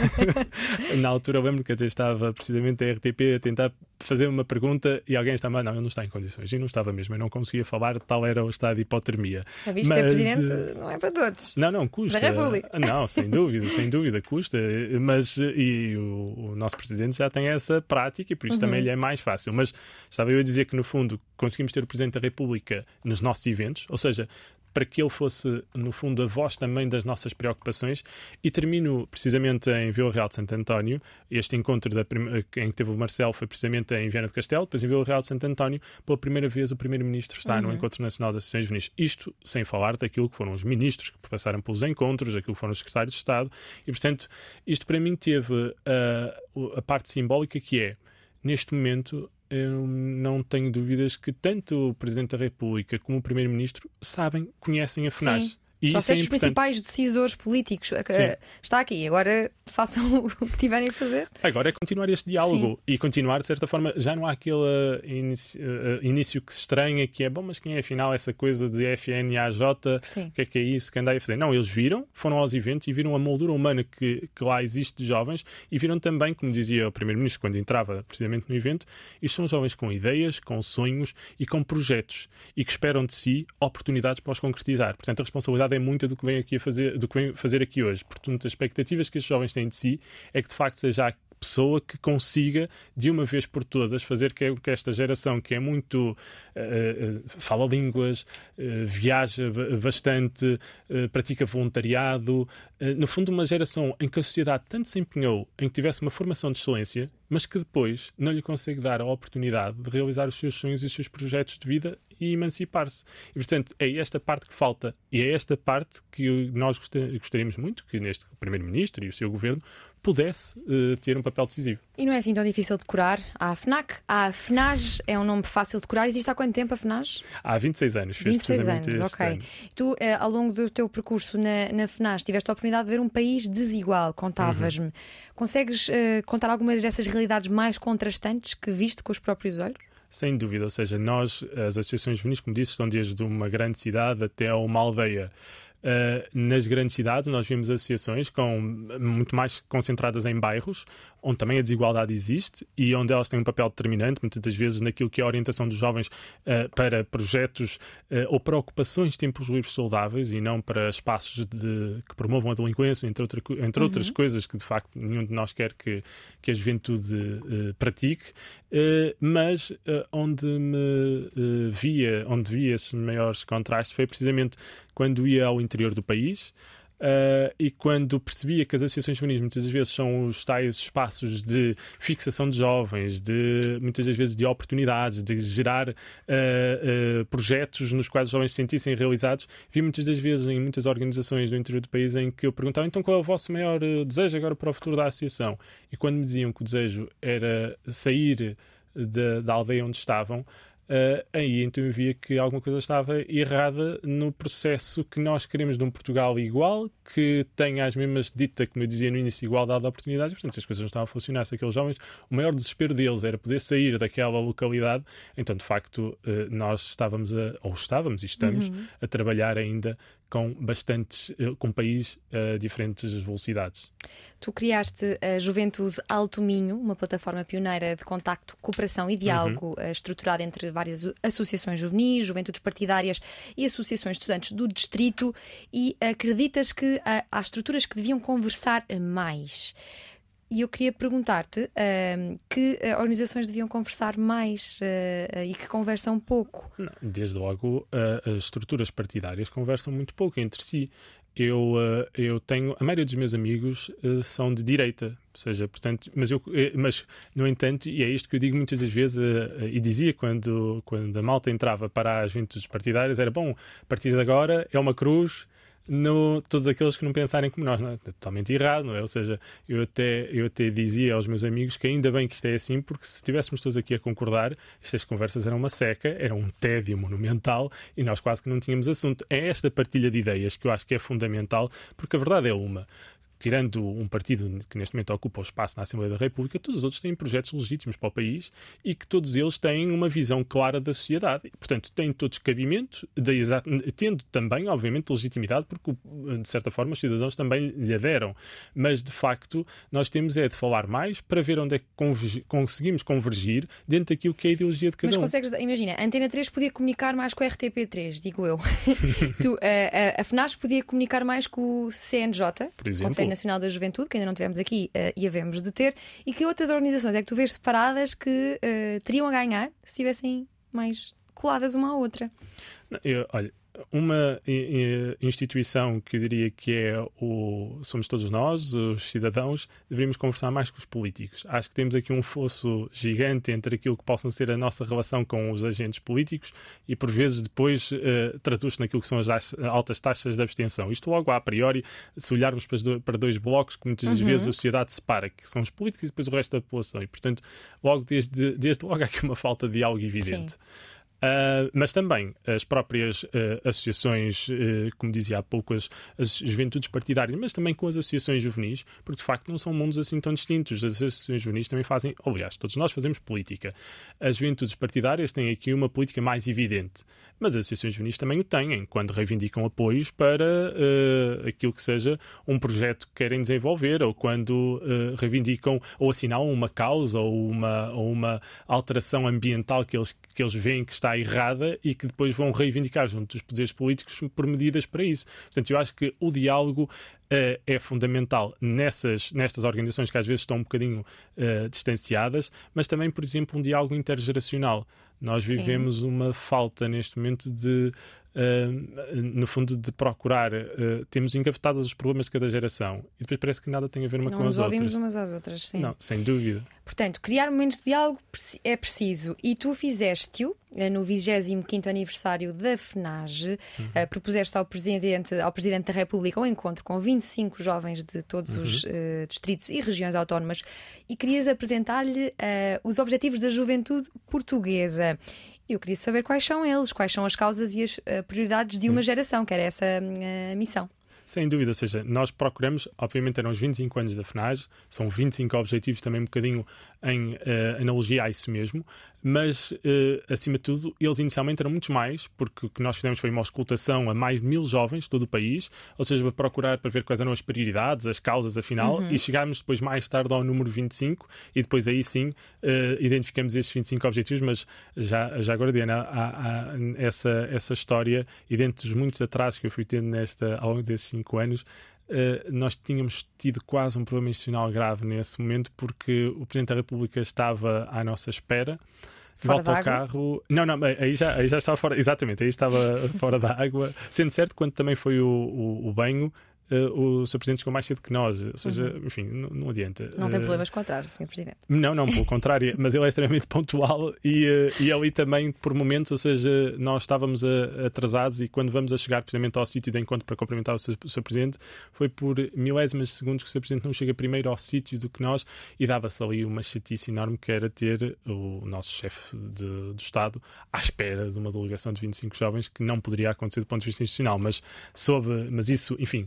na altura eu lembro que até estava precisamente a RTP a tentar fazer uma pergunta e alguém estava, não, ele não está em condições. E não estava mesmo, eu não conseguia falar, tal era o estado de hipotermia. Já viste mas, ser presidente eh, não é para todos. Não, não, custa. Da República. Não, sem dúvida, sem dúvida, custa. Mas e o, o nosso presidente já tem essa prática e por isso uhum. também lhe é mais fácil. Mas estava eu a dizer que no fundo conseguimos ter o Presidente da República nos nossos eventos, ou seja, para que ele fosse, no fundo, a voz também das nossas preocupações. E termino precisamente em Vila Real de Santo António. Este encontro da, em que teve o Marcelo foi precisamente em Viana do Castelo, depois em Vila Real de Santo António. Pela primeira vez, o Primeiro-Ministro está uhum. no Encontro Nacional das Associações Juvenis. Isto sem falar daquilo que foram os ministros que passaram pelos encontros, aquilo que foram os secretários de Estado. E, portanto, isto para mim teve uh, a parte simbólica que é, neste momento, eu não tenho dúvidas que tanto o Presidente da República como o Primeiro-Ministro sabem, conhecem a FNAS. Sim. E Só isso é os principais decisores políticos. Sim. Está aqui, agora façam o que tiverem a fazer. Agora é continuar este diálogo e continuar, de certa forma, já não há aquele início, uh, início que se estranha, que é bom, mas quem é afinal essa coisa de FNAJ? Sim. O que é que é isso que andai a fazer? Não, eles viram, foram aos eventos e viram a moldura humana que, que lá existe de jovens e viram também, como dizia o Primeiro-Ministro quando entrava precisamente no evento, isto são jovens com ideias, com sonhos e com projetos e que esperam de si oportunidades para os concretizar. Portanto, a responsabilidade é muita do que vem aqui a fazer, do que vem fazer aqui hoje. Portanto, as expectativas que estes jovens têm de si é que de facto seja a pessoa que consiga de uma vez por todas fazer que, que esta geração que é muito uh, uh, fala línguas, uh, viaja bastante, pratica voluntariado, no fundo uma geração em que a sociedade tanto se empenhou em que tivesse uma formação de excelência, mas que depois não lhe consegue dar a oportunidade de realizar os seus sonhos e os seus projetos de vida e emancipar-se. E, portanto, é esta parte que falta e é esta parte que nós gostaríamos muito que neste Primeiro-Ministro e o seu governo pudesse uh, ter um papel decisivo. E não é assim tão difícil de decorar. Há a FNAC, há a FNAG, é um nome fácil de decorar. Existe há quanto tempo a FNAG? Há 26 anos. Fez 26 anos, ok. Ano. Tu, uh, ao longo do teu percurso na, na FNAG, tiveste a oportunidade de ver um país desigual, contavas-me. Uhum. Consegues uh, contar algumas dessas realidades mais contrastantes que viste com os próprios olhos? Sem dúvida, ou seja, nós, as associações juvenis, como disse, estão desde uma grande cidade até uma aldeia. Uh, nas grandes cidades, nós vimos associações com, muito mais concentradas em bairros, onde também a desigualdade existe e onde elas têm um papel determinante, muitas das vezes, naquilo que é a orientação dos jovens uh, para projetos uh, ou para ocupações de tempos livres saudáveis e não para espaços de, que promovam a delinquência, entre, outra, entre uhum. outras coisas que, de facto, nenhum de nós quer que, que a juventude pratique. mas onde me via, onde via esses maiores contrastes foi precisamente quando ia ao interior do país. Uh, e quando percebia que as associações juvenis muitas vezes são os tais espaços de fixação de jovens, de muitas das vezes de oportunidades, de gerar uh, uh, projetos nos quais os jovens se sentissem realizados, vi muitas das vezes em muitas organizações do interior do país em que eu perguntava então qual é o vosso maior desejo agora para o futuro da associação? E quando me diziam que o desejo era sair da aldeia onde estavam, Uh, aí então eu via que alguma coisa estava errada no processo que nós queremos de um Portugal igual, que tenha as mesmas dita, como eu dizia no início, igualdade de oportunidades. Portanto, se as coisas não estavam a funcionar, se aqueles jovens, o maior desespero deles era poder sair daquela localidade, então de facto uh, nós estávamos a, ou estávamos e estamos uhum. a trabalhar ainda com bastantes, com país a diferentes velocidades. Tu criaste a Juventude Alto Minho, uma plataforma pioneira de contacto, cooperação e diálogo uhum. estruturada entre várias associações juvenis, juventudes partidárias e associações de estudantes do distrito e acreditas que há estruturas que deviam conversar mais. E eu queria perguntar-te uh, que uh, organizações deviam conversar mais uh, e que conversam pouco. Não, desde logo, as estruturas partidárias conversam muito pouco entre si. Eu, eu tenho. A maioria dos meus amigos são de direita, ou seja, portanto. Mas, eu, mas, no entanto, e é isto que eu digo muitas das vezes, e dizia quando, quando a malta entrava para as juventudes partidárias: era bom, a partir de agora é uma cruz no, todos aqueles que não pensarem como nós. Não é? é totalmente errado, não é? Ou seja, eu até, eu até dizia aos meus amigos que ainda bem que isto é assim, porque se estivéssemos todos aqui a concordar, estas conversas eram uma seca, era um tédio monumental e nós quase que não tínhamos assunto. É esta partilha de ideias que eu acho que é fundamental, porque a verdade é uma tirando um partido que neste momento ocupa o espaço na Assembleia da República, todos os outros têm projetos legítimos para o país e que todos eles têm uma visão clara da sociedade. Portanto, têm todos cabimento, de, tendo também, obviamente, legitimidade, porque, de certa forma, os cidadãos também lhe aderam. Mas, de facto, nós temos é de falar mais para ver onde é que conseguimos convergir dentro daquilo que é a ideologia de cada Mas um. Mas consegues, imagina, a Antena 3 podia comunicar mais com a RTP3, digo eu. tu, a, a, a FNAS podia comunicar mais com o CNJ, Por exemplo. Conselho Nacional da Juventude, que ainda não tivemos aqui uh, e havemos de ter, e que outras organizações é que tu vês separadas que uh, teriam a ganhar se estivessem mais coladas uma à outra? Eu, olha, uma instituição que eu diria que é o somos todos nós, os cidadãos, deveríamos conversar mais com os políticos. Acho que temos aqui um fosso gigante entre aquilo que possam ser a nossa relação com os agentes políticos e por vezes depois uh, traduz-se naquilo que são as altas taxas de abstenção. Isto logo a priori, se olharmos para dois blocos que muitas uhum. vezes a sociedade separa, que são os políticos e depois o resto da população. E portanto, logo desde, desde logo há aqui uma falta de diálogo evidente. Sim. Uh, mas também as próprias uh, associações, uh, como dizia há pouco, as, as, juventudes partidárias, mas também com as associações juvenis, porque de facto não são mundos assim tão distintos. As associações juvenis também fazem, aliás, todos nós fazemos política. As juventudes partidárias têm aqui uma política mais evidente, mas as associações juvenis também o têm, quando reivindicam apoios para aquilo que seja um projeto que querem desenvolver, ou quando reivindicam ou assinalam uma causa ou uma, ou uma alteração ambiental que eles, que eles veem que está está errada e que depois vão reivindicar junto dos poderes políticos por medidas para isso. Portanto, eu acho que o diálogo uh, é fundamental nessas, nestas organizações que às vezes estão um bocadinho uh, distanciadas, mas também, por exemplo, um diálogo intergeracional. Nós Sim. vivemos uma falta neste momento de Uh, no fundo, de procurar. Uh, temos engavetados os problemas de cada geração e depois parece que nada tem a ver uma não com as outras. Não ouvimos umas às outras, sim. Não, sem dúvida. Portanto, criar momentos de diálogo é preciso e tu fizeste-o eh, no 25 aniversário da FNAGE, uhum. uh, propuseste ao Presidente, ao Presidente da República um encontro com 25 jovens de todos uhum. os uh, distritos e regiões autónomas e querias apresentar-lhe uh, os objetivos da juventude portuguesa. Eu queria saber quais são eles, quais são as causas e as uh, prioridades de uma geração, que era essa uh, missão. Sem dúvida, ou seja, nós procuramos, obviamente eram os 25 anos da FNAG, são 25 objetivos também um bocadinho em uh, analogia a isso mesmo, mas uh, acima de tudo, eles inicialmente eram muitos mais, porque o que nós fizemos foi uma auscultação a mais de mil jovens de todo o país, ou seja, para procurar para ver quais eram as prioridades, as causas afinal, uhum. e chegámos depois mais tarde ao número 25, e depois aí sim uh, identificamos esses 25 objetivos, mas já, já agora, Diana, há, há essa, essa história, e dentre os muitos atrasos que eu fui tendo nesta, ao longo desses 5 anos, Uh, nós tínhamos tido quase um problema institucional grave nesse momento porque o Presidente da República estava à nossa espera. Fora volta ao carro. Não, não, aí já, aí já estava fora. Exatamente, aí estava fora da água. Sendo certo, quando também foi o, o, o banho, uh, o Sr. Presidente chegou mais cedo que nós. Ou seja, uhum. enfim, não, não, adianta. Não tem eh, problemas com atraso, Sr. Presidente. Não, não, pelo contrário. Mas ele é extremamente pontual e, uh, e ali também, por momentos, ou seja, nós estávamos atrasados e quando vamos a chegar precisamente ao sítio de encontro para cumprimentar o Sr. Presidente, foi por milésimas de segundos que o Sr. Presidente não chega primeiro ao sítio do que nós e dava-se ali uma chatice enorme que era ter o nosso chefe do Estado à espera de uma delegação de 25 jovens que não poderia acontecer do ponto de vista institucional, mas soube, mas isso, enfim,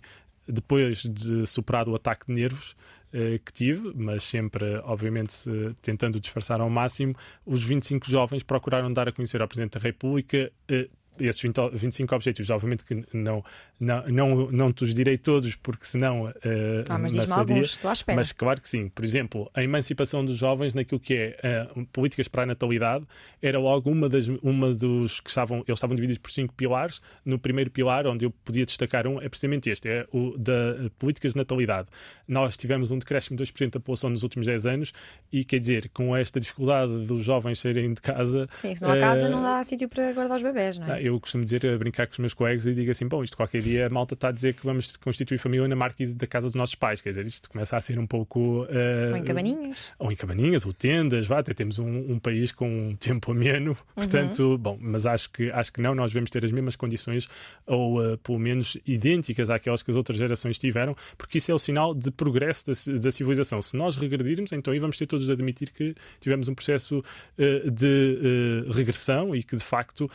depois de superado o ataque de nervos uh, que tive, mas sempre, obviamente, tentando disfarçar ao máximo, os 25 jovens procuraram dar a conhecer ao Presidente da República. Uh, esses 20, 25 objetivos, obviamente que não, não, não, não te os direi todos, porque senão. Uh, ah, mas diz-me alguns, estou à espera. Mas claro que sim. Por exemplo, a emancipação dos jovens naquilo que é uh, políticas para a natalidade era logo uma, das, uma dos que estavam. Eles estavam divididos por cinco pilares. No primeiro pilar, onde eu podia destacar um, é precisamente este: é o da políticas de natalidade. Nós tivemos um decréscimo de 2% da população nos últimos 10 anos e quer dizer, com esta dificuldade dos jovens saírem de casa. Sim, se não há uh, casa, não dá sítio para guardar os bebés, não é? eu costumo dizer, a brincar com os meus colegas e digo assim: bom, isto qualquer dia a malta está a dizer que vamos constituir família na marquise da casa dos nossos pais. Quer dizer, isto começa a ser um pouco. Uh, ou em cabaninhas. Ou em cabaninhas, ou tendas, vá, até temos um, um país com um tempo ameno, portanto, uhum. bom, mas acho que, acho que não, nós devemos ter as mesmas condições, ou uh, pelo menos idênticas àquelas que as outras gerações tiveram, porque isso é o sinal de progresso da, da civilização. Se nós regredirmos, então aí vamos ter todos de admitir que tivemos um processo uh, de regressão e que, de facto,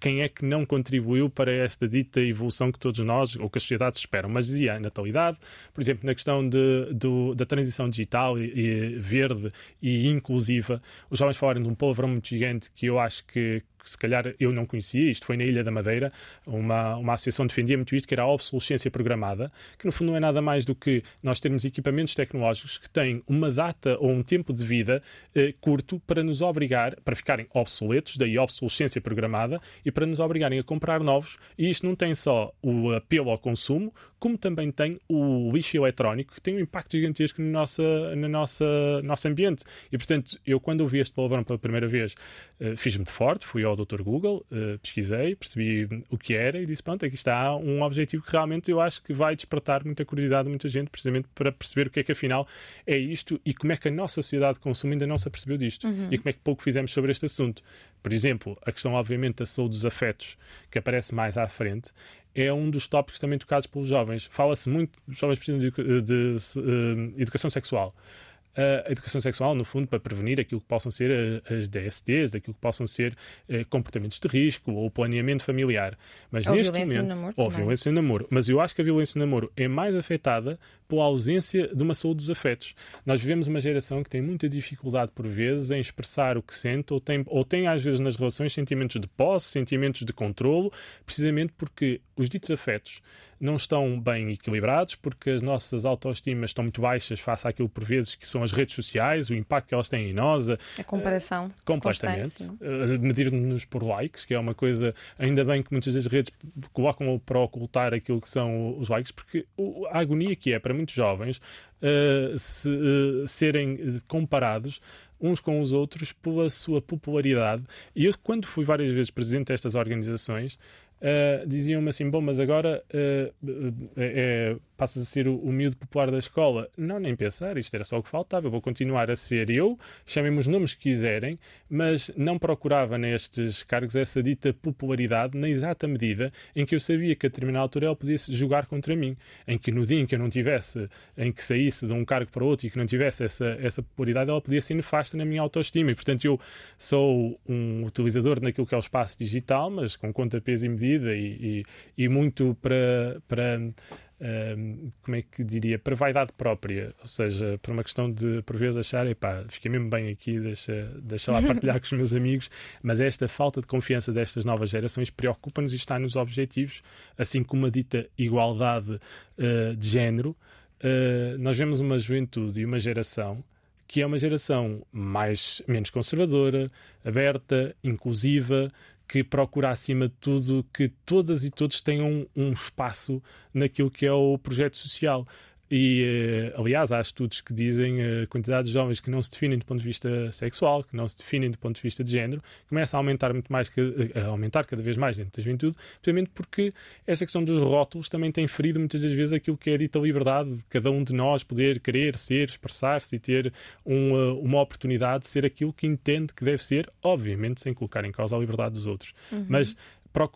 quem é que não contribuiu para esta dita evolução que todos nós ou que as sociedades esperam. Mas dizia a natalidade, por exemplo, na questão de, do, da transição digital e, e, verde e inclusiva, os jovens falaram de um palavrão muito gigante que eu acho que que se calhar eu não conhecia, isto foi na Ilha da Madeira, uma, uma associação defendia muito isto, que era a obsolescência programada, que no fundo não é nada mais do que nós termos equipamentos tecnológicos que têm uma data ou um tempo de vida eh, curto para nos obrigar, para ficarem obsoletos, daí obsolescência programada, e para nos obrigarem a comprar novos, e isto não tem só o apelo ao consumo, como também tem o lixo eletrónico, que tem um impacto gigantesco no nosso, no nossa, nosso ambiente. E, portanto, eu quando ouvi este palavrão pela primeira vez, uh, fiz-me de forte, fui ao Dr. Google, uh, pesquisei, percebi o que era e disse, pronto, aqui está um objetivo que realmente eu acho que vai despertar muita curiosidade de muita gente, precisamente para perceber o que é que afinal é isto e como é que a nossa sociedade de consumo ainda não se apercebeu disto uhum. e como é que pouco fizemos sobre este assunto. Por exemplo, a questão, obviamente, da saúde dos afetos, que aparece mais à frente, é um dos tópicos também tocados pelos jovens. Fala-se muito, os jovens precisam de, de, de, de educação sexual. A educação sexual, no fundo, para prevenir aquilo que possam ser as DSTs, aquilo que possam ser comportamentos de risco ou planeamento familiar. Mas ou neste violência momento, no namoro. Ou violência no namoro. Mas eu acho que a violência no namoro é mais afetada pela ausência de uma saúde dos afetos. Nós vivemos uma geração que tem muita dificuldade, por vezes, em expressar o que sente, ou tem, ou tem às vezes nas relações sentimentos de posse, sentimentos de controlo, precisamente porque os ditos afetos não estão bem equilibrados, porque as nossas autoestimas estão muito baixas face àquilo, por vezes, que são as redes sociais, o impacto que elas têm em nós. A, a comparação. Uh, completamente. Uh, Medir-nos por likes, que é uma coisa, ainda bem que muitas das redes colocam para ocultar aquilo que são os likes, porque a agonia que é para muitos jovens uh, se, serem comparados uns com os outros pela sua popularidade. E eu, quando fui várias vezes presidente destas organizações, Uh, diziam-me assim: bom, mas agora uh, é, passas a ser o, o miúdo popular da escola. Não, nem pensar, isto era só o que faltava. Eu vou continuar a ser eu, chamem-me os nomes que quiserem, mas não procurava nestes cargos essa dita popularidade na exata medida em que eu sabia que a determinada altura ela podia jogar contra mim. Em que no dia em que eu não tivesse, em que saísse de um cargo para outro e que não tivesse essa, essa popularidade, ela podia ser nefasta na minha autoestima. E portanto eu sou um utilizador naquilo que é o espaço digital, mas com conta, peso e medida e, e, e muito para. para como é que diria, para vaidade própria, ou seja, por uma questão de por vezes achar, epá, fiquei mesmo bem aqui, deixa, deixa lá partilhar com os meus amigos, mas esta falta de confiança destas novas gerações preocupa-nos e está nos objetivos, assim como a dita igualdade uh, de género. Uh, nós vemos uma juventude e uma geração que é uma geração mais menos conservadora, aberta, inclusiva, que procura, acima de tudo, que todas e todos tenham um espaço naquilo que é o projeto social. E, eh, aliás, há estudos que dizem a quantidade de jovens que não se definem do ponto de vista sexual, que não se definem do ponto de vista de género, começa a aumentar muito mais, a aumentar cada vez mais dentro da juventude, precisamente porque essa questão dos rótulos também tem ferido muitas das vezes aquilo que é a dita liberdade de cada um de nós poder querer ser, expressar-se e ter uma, uma oportunidade de ser aquilo que entende que deve ser, obviamente sem colocar em causa a liberdade dos outros. Uhum. Mas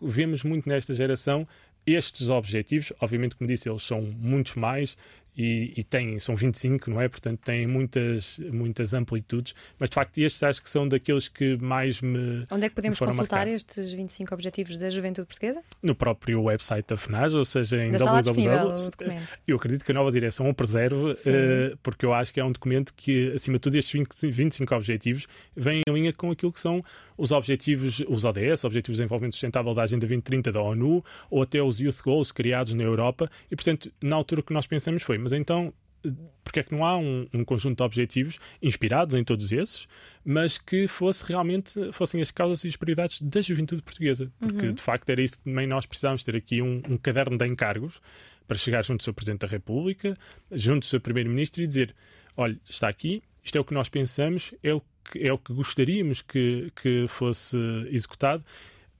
vemos muito nesta geração estes objetivos, obviamente, como disse, eles são muitos mais e, e têm, são 25, não é? Portanto, têm muitas, muitas amplitudes, mas de facto estes acho que são daqueles que mais me. Onde é que podemos consultar marcar. estes 25 Objetivos da Juventude Portuguesa? No próprio website da FNAJ, ou seja, em www. Eu acredito que a nova direção o preserve, uh, porque eu acho que é um documento que, acima de tudo, estes 20, 25 Objetivos vêm em linha com aquilo que são os objetivos, os ODS, Objetivos de Desenvolvimento Sustentável da Agenda 2030 da ONU, ou até os Youth Goals criados na Europa, e portanto, na altura o que nós pensamos foi, mas então porque é que não há um, um, conjunto de objetivos inspirados em todos esses, mas que fosse realmente fossem as causas e as prioridades da juventude portuguesa, porque uhum. de facto era isso que também nós precisávamos ter aqui um, um, caderno de encargos para chegar junto do seu Presidente da República, junto do seu Primeiro-Ministro e dizer: olha, está aqui, isto é o que nós pensamos, é o que, é o que gostaríamos que, que fosse executado,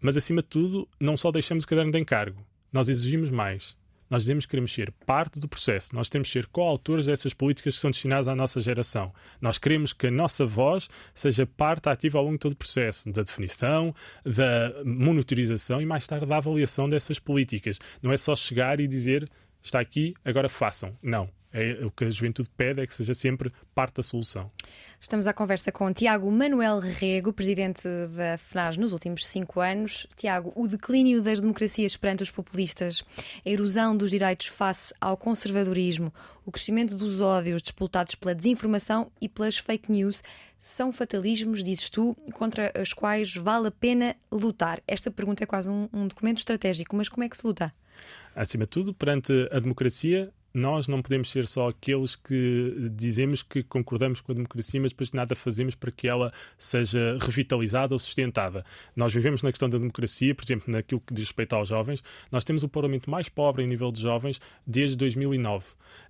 mas acima de tudo, não só deixamos o caderno de encargo, nós exigimos mais nós dizemos que queremos ser parte do processo, nós temos que ser coautores dessas políticas que são destinadas à nossa geração. Nós queremos que a nossa voz seja parte ativa ao longo de todo o processo, da definição, da monitorização e mais tarde da avaliação dessas políticas. Não é só chegar e dizer está aqui, agora façam. Não. É, o que a juventude pede é que seja sempre parte da solução. Estamos à conversa com Tiago Manuel Rego, presidente da FNAS nos últimos cinco anos. Tiago, o declínio das democracias perante os populistas, a erosão dos direitos face ao conservadorismo, o crescimento dos ódios disputados pela desinformação e pelas fake news são fatalismos, dizes tu, contra os quais vale a pena lutar? Esta pergunta é quase um, um documento estratégico, mas como é que se luta? Acima de tudo, perante a democracia, nós não podemos ser só aqueles que dizemos que concordamos com a democracia, mas depois nada fazemos para que ela seja revitalizada ou sustentada. Nós vivemos na questão da democracia, por exemplo, naquilo que diz respeito aos jovens, nós temos o parlamento mais pobre em nível de jovens desde 2009.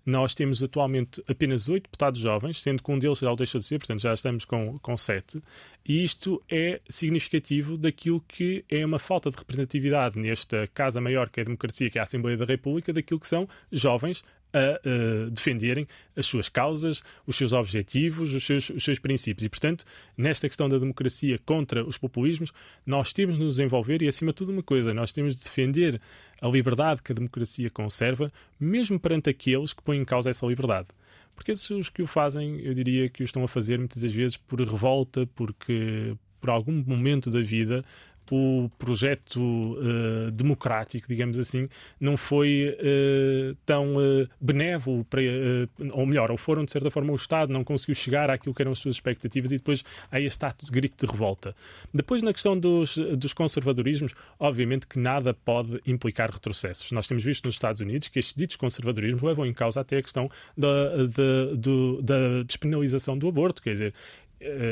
Nós temos atualmente apenas oito deputados jovens, sendo que um deles já o deixou de ser, portanto já estamos com, com sete, e isto é significativo daquilo que é uma falta de representatividade nesta casa maior que é a democracia, que é a Assembleia da República, daquilo que são jovens a uh, defenderem as suas causas, os seus objetivos, os seus, os seus princípios. E, portanto, nesta questão da democracia contra os populismos, nós temos de nos envolver e, acima de tudo, uma coisa: nós temos de defender a liberdade que a democracia conserva, mesmo perante aqueles que põem em causa essa liberdade. Porque esses que o fazem, eu diria que o estão a fazer muitas das vezes por revolta, porque por algum momento da vida o projeto uh, democrático, digamos assim, não foi uh, tão uh, benévolo, para, ou melhor, ou foram de certa forma o Estado não conseguiu chegar àquilo que eram as suas expectativas e depois aí está de grito de revolta. Depois, na questão dos, dos conservadorismos, obviamente que nada pode implicar retrocessos. Nós temos visto nos Estados Unidos que estes ditos conservadorismos levam em causa até a questão da, da, do, da despenalização do aborto, quer dizer,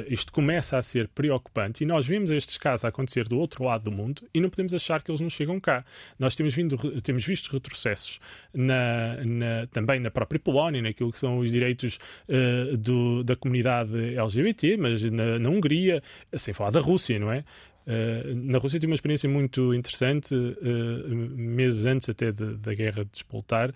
isto começa a ser preocupante e nós vemos estes casos acontecer do outro lado do mundo e não podemos achar que eles não chegam cá. Nós temos, vindo, temos visto retrocessos na, na, também na própria Polónia, naquilo que são os direitos uh, do, da comunidade LGBT, mas na, na Hungria, sem falar da Rússia, não é? Uh, na Rússia tive uma experiência muito interessante, uh, meses antes até de, da guerra despoltar,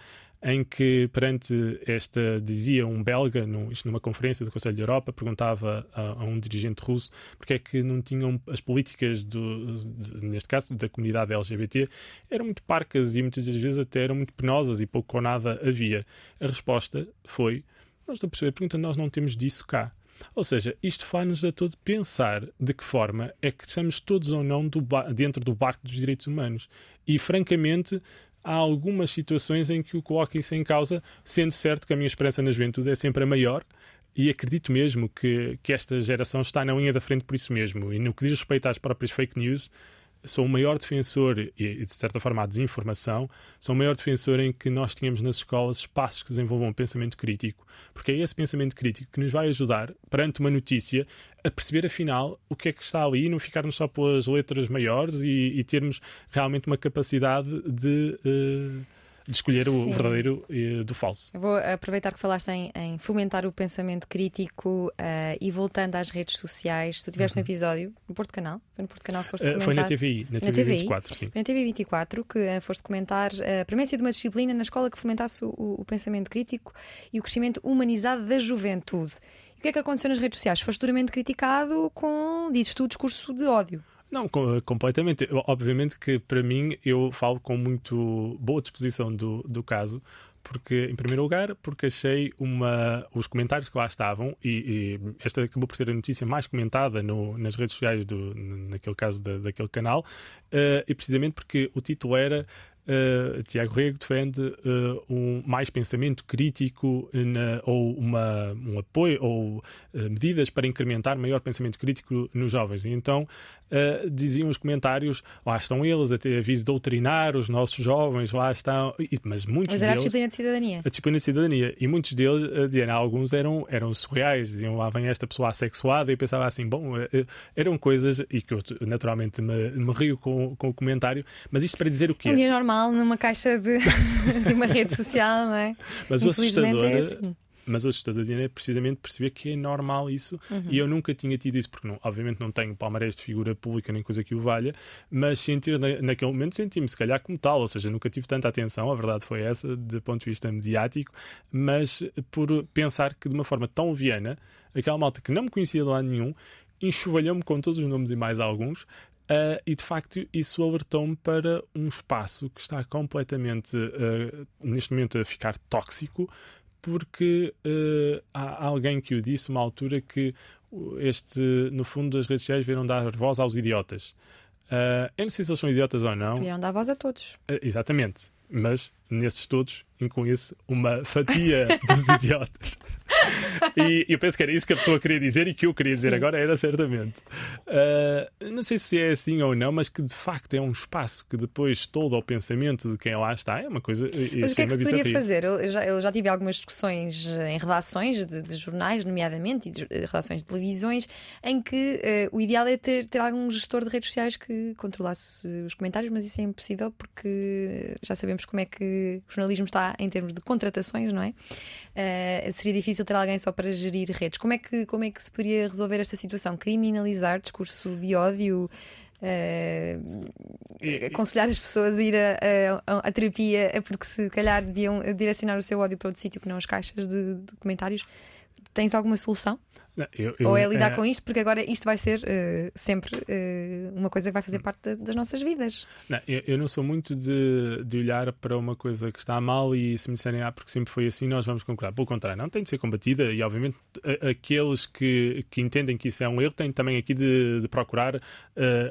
em que, perante esta, dizia um belga, num, isto numa conferência do Conselho da Europa, perguntava a, a, um dirigente russo porque é que não tinham as políticas, do, de, neste caso, da comunidade LGBT, eram muito parcas e muitas das vezes até eram muito penosas e pouco ou nada havia. A resposta foi: Não estou a perceber, pergunta, nós não temos disso cá. Ou seja, isto faz-nos a todos pensar de que forma é que estamos todos ou não do dentro do barco dos direitos humanos. E, francamente, há algumas situações em que o coloco isso em causa, sendo certo que a minha esperança na juventude é sempre a maior. E acredito mesmo que, que esta geração está na linha da frente por isso mesmo. E no que diz respeito às próprias fake news, sou o maior defensor, e de certa forma a desinformação, sou o maior defensor em que nós tenhamos nas escolas espaços que desenvolvam um pensamento crítico, porque é esse pensamento crítico que nos vai ajudar, perante uma notícia, a perceber afinal o que é que está ali e não ficarmos só pelas letras maiores e, e termos realmente uma capacidade de. Uh, de escolher Sim. o verdadeiro uh, do falso. Eu vou aproveitar que falaste em, em fomentar o pensamento crítico uh, e voltando às redes sociais. Tu tiveste uhum. um episódio no Porto Canal? Foi no Porto Canal que foste uh, comentar? Foi na TVI, na, na TV 24, sim. Foi na TV 24 que foste comentar a premência de uma disciplina na escola que fomentasse o, o pensamento crítico e o crescimento humanizado da juventude. E o que é que aconteceu nas redes sociais? Foste duramente criticado com, dizes tu, discurso de ódio. Não, completamente. Obviamente que para mim eu falo com muito boa disposição do, do caso, porque, em primeiro lugar, porque achei uma, os comentários que lá estavam, e, e esta acabou por ser a notícia mais comentada no, nas redes sociais, do, naquele caso da, daquele canal, uh, e precisamente porque o título era uh, Tiago Rego defende uh, um mais pensamento crítico na, ou uma, um apoio ou uh, medidas para incrementar maior pensamento crítico nos jovens. E então diziam os comentários: lá estão eles a, ter, a vir doutrinar os nossos jovens, lá estão. E, mas muitos mas era deles, a disciplina de cidadania. A disciplina de cidadania. E muitos deles, Diana, alguns eram, eram surreais. Diziam lá vem esta pessoa assexuada e pensava assim: bom, eram coisas, e que eu naturalmente me, me rio com, com o comentário, mas isto para dizer o quê? Um dia normal normal numa caixa de, de uma rede social, não é? Mas o assustador. É assim. Mas o assustador é precisamente perceber que é normal isso. Uhum. e eu nunca tinha tido isso, porque não, obviamente não tenho palmarés de figura pública nem coisa que o valha, mas sentir na, naquele momento senti-me se calhar como tal, ou seja, nunca tive tanta atenção, a verdade foi essa, do ponto de vista mediático, mas por pensar que de uma forma tão viana, aquela malta que não me conhecia de lado nenhum, enxovalhou-me com todos os nomes e mais alguns, Uh, e de facto isso alertou-me para um espaço que está completamente, uh, neste momento, a ficar tóxico, porque uh, há alguém que o disse uma altura que este, no fundo, as redes sociais vieram dar voz aos idiotas. eu não sei se eles são idiotas ou não. Vieram dar voz a todos. exatamente. Mas nesses todos inclui-se uma fatia dos idiotas. e eu penso que era isso que a pessoa queria dizer e que eu queria dizer Sim. agora era certamente. Uh, não sei se é assim ou não, mas que de facto é um espaço que depois todo o pensamento de quem lá está é uma coisa. Mas o que é que se poderia fazer? Eu já, eu já tive algumas discussões em redações de, de jornais, nomeadamente, e de, de redações de televisões, em que uh, o ideal é ter, ter algum gestor de redes sociais que controlasse os comentários, mas isso é impossível porque já sabemos como é que o jornalismo está em termos de contratações, não é? Uh, seria difícil ter alguém só para gerir redes. Como é, que, como é que se poderia resolver esta situação? Criminalizar discurso de ódio? Uh, aconselhar as pessoas a ir à terapia é porque se calhar deviam direcionar o seu ódio para outro sítio que não as caixas de, de comentários. Tens alguma solução? Não, eu, eu, Ou é lidar é... com isto, porque agora isto vai ser uh, sempre uh, uma coisa que vai fazer parte das nossas vidas. Não, eu, eu, não sou muito de, de, olhar para uma coisa que está mal e se me disserem, ah, porque sempre foi assim, nós vamos concordar. Pelo contrário, não tem de ser combatida e, obviamente, aqueles que, que entendem que isso é um erro têm também aqui de, de procurar uh,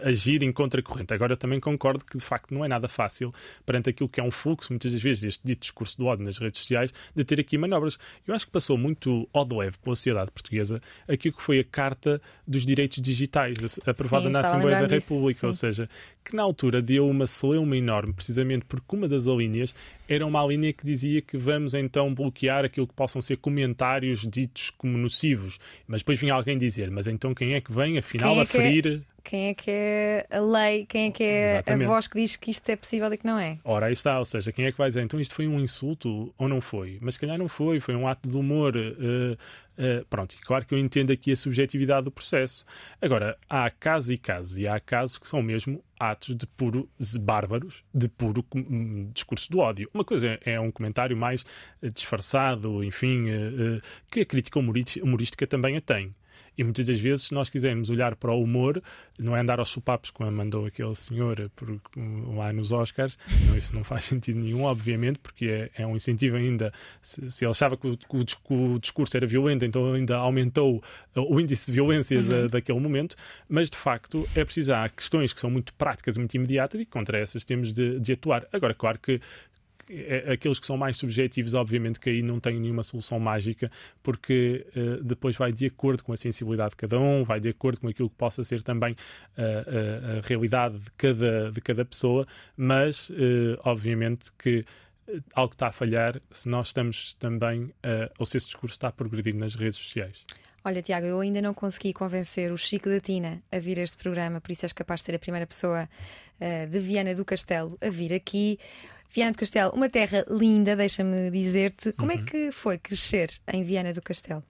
agir em contracorrente. Agora, eu também concordo que, de facto, não é nada fácil perante aquilo que é um fluxo, muitas das vezes, deste dito discurso do ódio nas redes sociais, de ter aqui manobras. Eu acho que passou muito ao de leve pela sociedade portuguesa aquilo que foi a Carta dos Direitos Digitais, aprovada sim, na Assembleia da República, disso, ou seja, que na altura deu uma celeuma enorme, precisamente porque uma das alíneas era uma linha que dizia que vamos então bloquear aquilo que possam ser comentários ditos como nocivos. Mas depois vinha alguém dizer, mas então quem é que vem afinal é a ferir. É quem é que é a lei, quem é que é Exatamente. a voz que diz que isto é possível e que não é. Ora, aí está, ou seja, quem é que vai dizer então isto foi um insulto ou não foi? Mas se calhar não foi, foi um ato de humor. Uh, uh, pronto, e claro que eu entendo aqui a subjetividade do processo. Agora, há casos e casos, e há casos que são mesmo atos de puro bárbaros, de puro um, discurso do ódio. Uma coisa é, é um comentário mais uh, disfarçado, enfim, que a crítica humorística também a tem. E muitas das vezes, se nós quisermos olhar para o humor, não é andar aos sopapos como mandou aquele senhor por, lá nos Oscars, não, isso não faz sentido nenhum, obviamente, porque é, é um incentivo ainda. Se, se ele achava que o, que o, discurso era violento, então ainda aumentou o índice de violência uhum. da, daquele momento, mas de facto é preciso, há questões que são muito práticas, muito imediatas e contra essas temos de, de atuar. Agora, claro que aqueles que são mais subjetivos, obviamente que aí não têm nenhuma solução mágica, porque uh, depois vai de acordo com a sensibilidade de cada um, vai de acordo com aquilo que possa ser também uh, uh, a realidade de cada, de cada pessoa, mas obviamente que algo está a falhar se nós estamos também, ou se esse discurso está a progredir nas redes sociais. Olha, Tiago, eu ainda não consegui convencer o Chico da Tina a vir a este programa, por isso és capaz de ser a primeira pessoa uh, de Viana do Castelo a vir aqui. Viana do Castelo, uma terra linda, deixa-me dizer-te. Como é uhum. é que foi crescer em Viana do Castelo?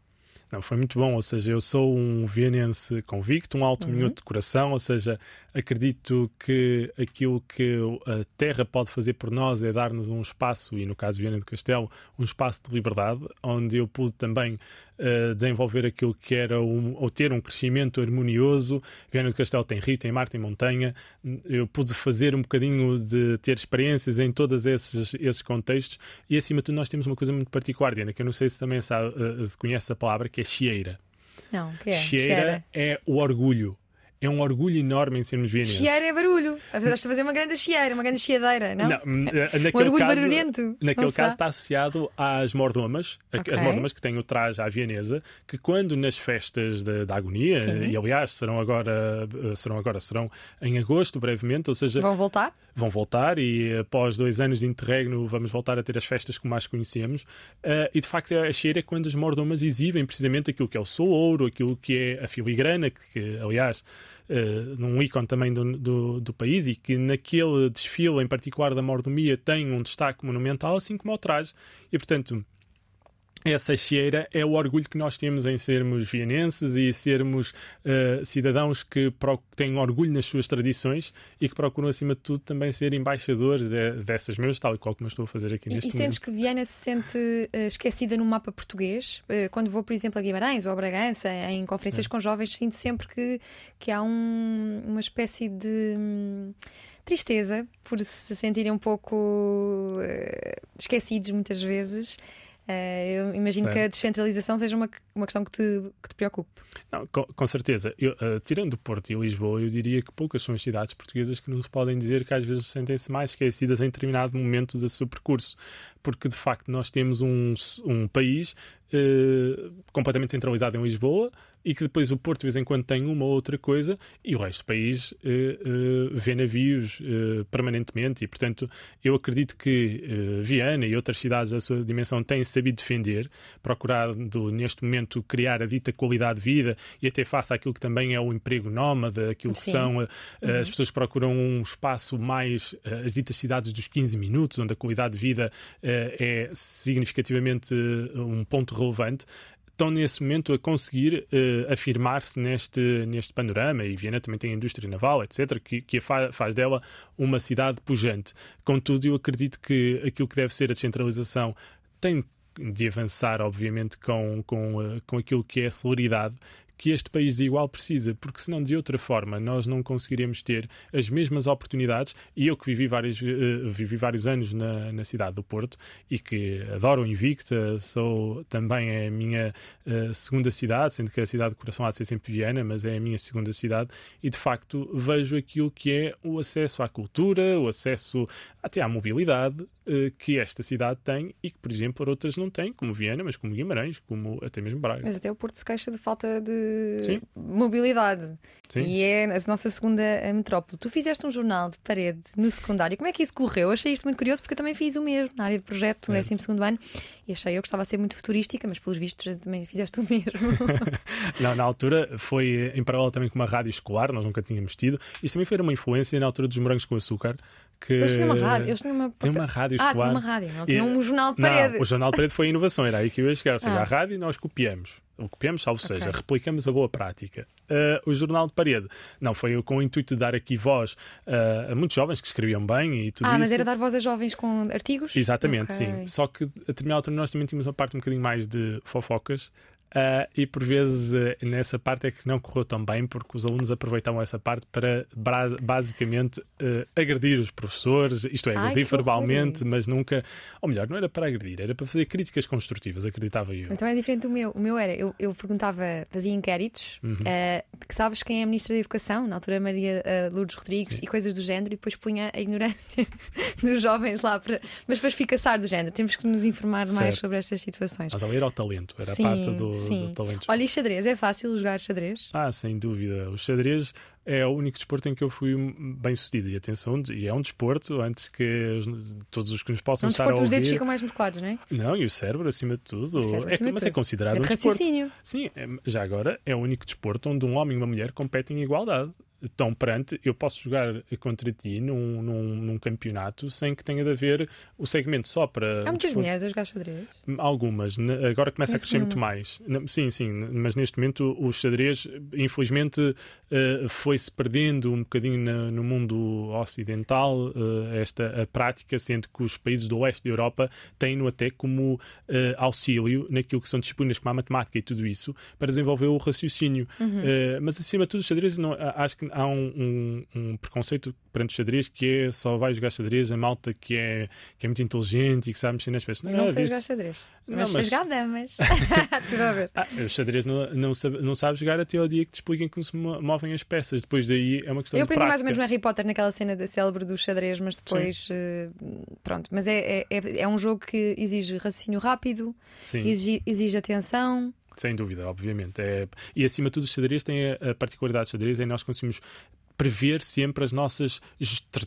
Não, foi muito bom, ou seja, eu sou um vienense convicto, um alto uhum. de coração, ou seja, acredito que aquilo que a terra pode fazer por nós é dar-nos um espaço, e no caso de Viana do Castelo, um espaço de liberdade, onde eu pude também uh, desenvolver aquilo que era um, ou ter um crescimento harmonioso. Viana do Castelo tem rio, tem mar, tem montanha. Eu pude fazer um bocadinho de ter experiências em todos esses, esses contextos e acima de tudo nós temos uma coisa muito particular, Diana, que eu não sei se também sabe, uh, se conhece a palavra, que é chieira. Não, que é? Chieira é o orgulho é um orgulho enorme em sermos vienenses. Chieira é barulho. Estás a fazer uma grande chieira, uma grande chiadeira, não? não eh, um orgulho caso, barulhento. Naquele caso está associado às mordomas, okay. as mordomas que têm o traje à vienesa, que quando nas festas da agonia, Sim. e aliás serão agora, eh, serão agora, serão em agosto, brevemente, ou seja... Vão voltar? Vão voltar e após dois anos de interregno vamos voltar a ter as festas como mais conhecemos. Uh, e de facto a cheira é quando as mordomas exibem precisamente aquilo que é o seu ouro, aquilo que é a filigrana, que, que aliás uh, num ícone também do, do, do, país e que naquele desfile em particular da mordomia tem um destaque monumental, assim como ao traje. E, portanto, essa cheira é o orgulho que nós temos em sermos vienenses e sermos uh, cidadãos que têm orgulho nas suas tradições e que procuram, acima de tudo, também ser embaixadores de, dessas mesmas, tal e qual como eu estou a fazer aqui neste e, e momento. E sentes que Viana se sente uh, esquecida no mapa português? Uh, quando vou, por exemplo, a Guimarães ou a Bragança, em conferências é. com jovens, sinto sempre que, que há um, uma espécie de. Hum, tristeza por se sentirem um pouco esquecidos muitas vezes. Uh, eu imagino certo. que a descentralização seja uma, uma questão que te, que te preocupe. Não, com, com, certeza. Eu, uh, tirando Porto e Lisboa, eu diria que poucas são as cidades portuguesas que nos podem dizer que às vezes sentem-se mais esquecidas em determinado momento do seu percurso. Porque de facto nós temos um, um país completamente centralizado em Lisboa, e que depois o Porto de vez em quando tem uma ou outra coisa e o resto do país uh, uh, vê navios permanentemente e, portanto, eu acredito que Viana e outras cidades da sua dimensão têm sabido defender, procurando neste momento criar a dita qualidade de vida e até face àquilo que também é o emprego nómada, aquilo Sim. que são uhum. as pessoas procuram um espaço mais as ditas cidades dos 15 minutos, onde a qualidade de vida é significativamente um ponto relevante estão nesse momento a conseguir uh, afirmar-se neste, neste panorama e Viena também tem a indústria naval, etc., que, que fa faz dela uma cidade pujante. Contudo, eu acredito que aquilo que deve ser a descentralização tem de avançar, obviamente, com, com, uh, com aquilo que é a celeridade que este país igual precisa, porque senão de outra forma nós não conseguiremos ter as mesmas oportunidades. E eu que vivi vários, uh, vivi vários anos na, na, cidade do Porto e que adoro o Invicta, sou também é a minha uh, segunda cidade, sendo que a cidade de coração há de ser sempre Viana, mas é a minha segunda cidade, e de facto vejo aquilo que é o acesso à cultura, o acesso até à mobilidade uh, que esta cidade tem e que, por exemplo, outras não têm, como Viana, mas como Guimarães, como até mesmo Braga. Mas até o Porto se queixa de falta de Sim. mobilidade. Sim. E é a nossa segunda metrópole. Tu fizeste um jornal de parede no secundário. Como é que isso correu? Eu achei isto muito curioso porque eu também fiz o mesmo na área de projeto, no 12 ano. E achei eu que estava a ser muito futurística, mas pelos vistos também fizeste o mesmo. Não, na altura foi em paralelo também com uma rádio escolar, nós nunca tínhamos tido. Isto também foi uma influência na altura dos morangos com açúcar. Que... Eles tinham uma rádio. Eles tinham uma... Uma rádio escolar. Ah, tinha uma rádio, não tinha um jornal de parede. Não, o jornal de parede foi a inovação, era aí que eu ia chegar. Ou seja, ah. a rádio nós copiamos o copiamos, salvo okay. seja, replicamos a boa prática. Uh, o jornal de parede, não, foi com o intuito de dar aqui voz uh, a muitos jovens que escreviam bem e tudo ah, isso. mas era dar voz a jovens com artigos? Exatamente, okay. sim. Só que a determinada altura nós também tínhamos uma parte um bocadinho mais de fofocas Uh, e por vezes uh, nessa parte é que não correu tão bem, porque os alunos aproveitavam essa parte para basicamente uh, agredir os professores, isto é, agredir verbalmente, mas nunca, ou melhor, não era para agredir, era para fazer críticas construtivas, acreditava eu. Então é diferente do meu. O meu era, eu, eu perguntava, fazia inquéritos, uhum. que sabes quem é a Ministra da Educação, na altura Maria Lourdes Rodrigues, Sim. e coisas do género, e depois punha a ignorância dos jovens lá, para... mas depois fica do género. Temos que nos informar certo. mais sobre estas situações. Mas ali era o talento, era Sim. a parte do Sim. Olha, e xadrez? É fácil jogar xadrez? Ah, sem dúvida. O xadrez é o único desporto em que eu fui bem sucedido. E atenção, e é um desporto, antes que todos os que nos possam é um estar a ouvir... os dedos ficam mais musculados, não é? Não, e o cérebro acima de tudo. É, mas tudo. é considerado é um raciocínio. desporto. Sim, é, já agora é o único desporto onde um homem e uma mulher competem em igualdade estão perante, eu posso jogar contra ti num, num, num, campeonato sem que tenha de haver o segmento só para. Há muitas mulheres a jogar xadrez? Algumas. Agora começa a crescer muito mais. Sim, sim, mas neste momento o xadrez, infelizmente, uh, foi-se perdendo um bocadinho no mundo ocidental, uh, esta prática, sendo que os países do oeste da Europa têm-no até como uh, auxílio naquilo que são disciplinas como a matemática e tudo isso, para desenvolver o raciocínio. Uhum. mas acima de tudo, o xadrez, não, acho que há um, um, um, preconceito perante o xadrez que é só vai jogar xadrez a malta que é, que é muito inteligente e que sabe mexer nas peças. Não, não sei jogar xadrez, não, mas, mas sei jogar damas. Tudo a ver. Ah, o xadrez não, não, sabe, não sabe jogar até ao dia que te expliquem como se movem as peças. Depois daí é uma questão Eu aprendi mais ou menos no Harry Potter naquela cena da célebre do xadrez, mas depois. Uh, pronto. Mas é, é, é, é um jogo que exige raciocínio rápido, exige, exige atenção. Sem dúvida, obviamente. É... E acima de tudo, o xadrez tem a, particularidade do xadrez é nós conseguimos prever sempre as nossas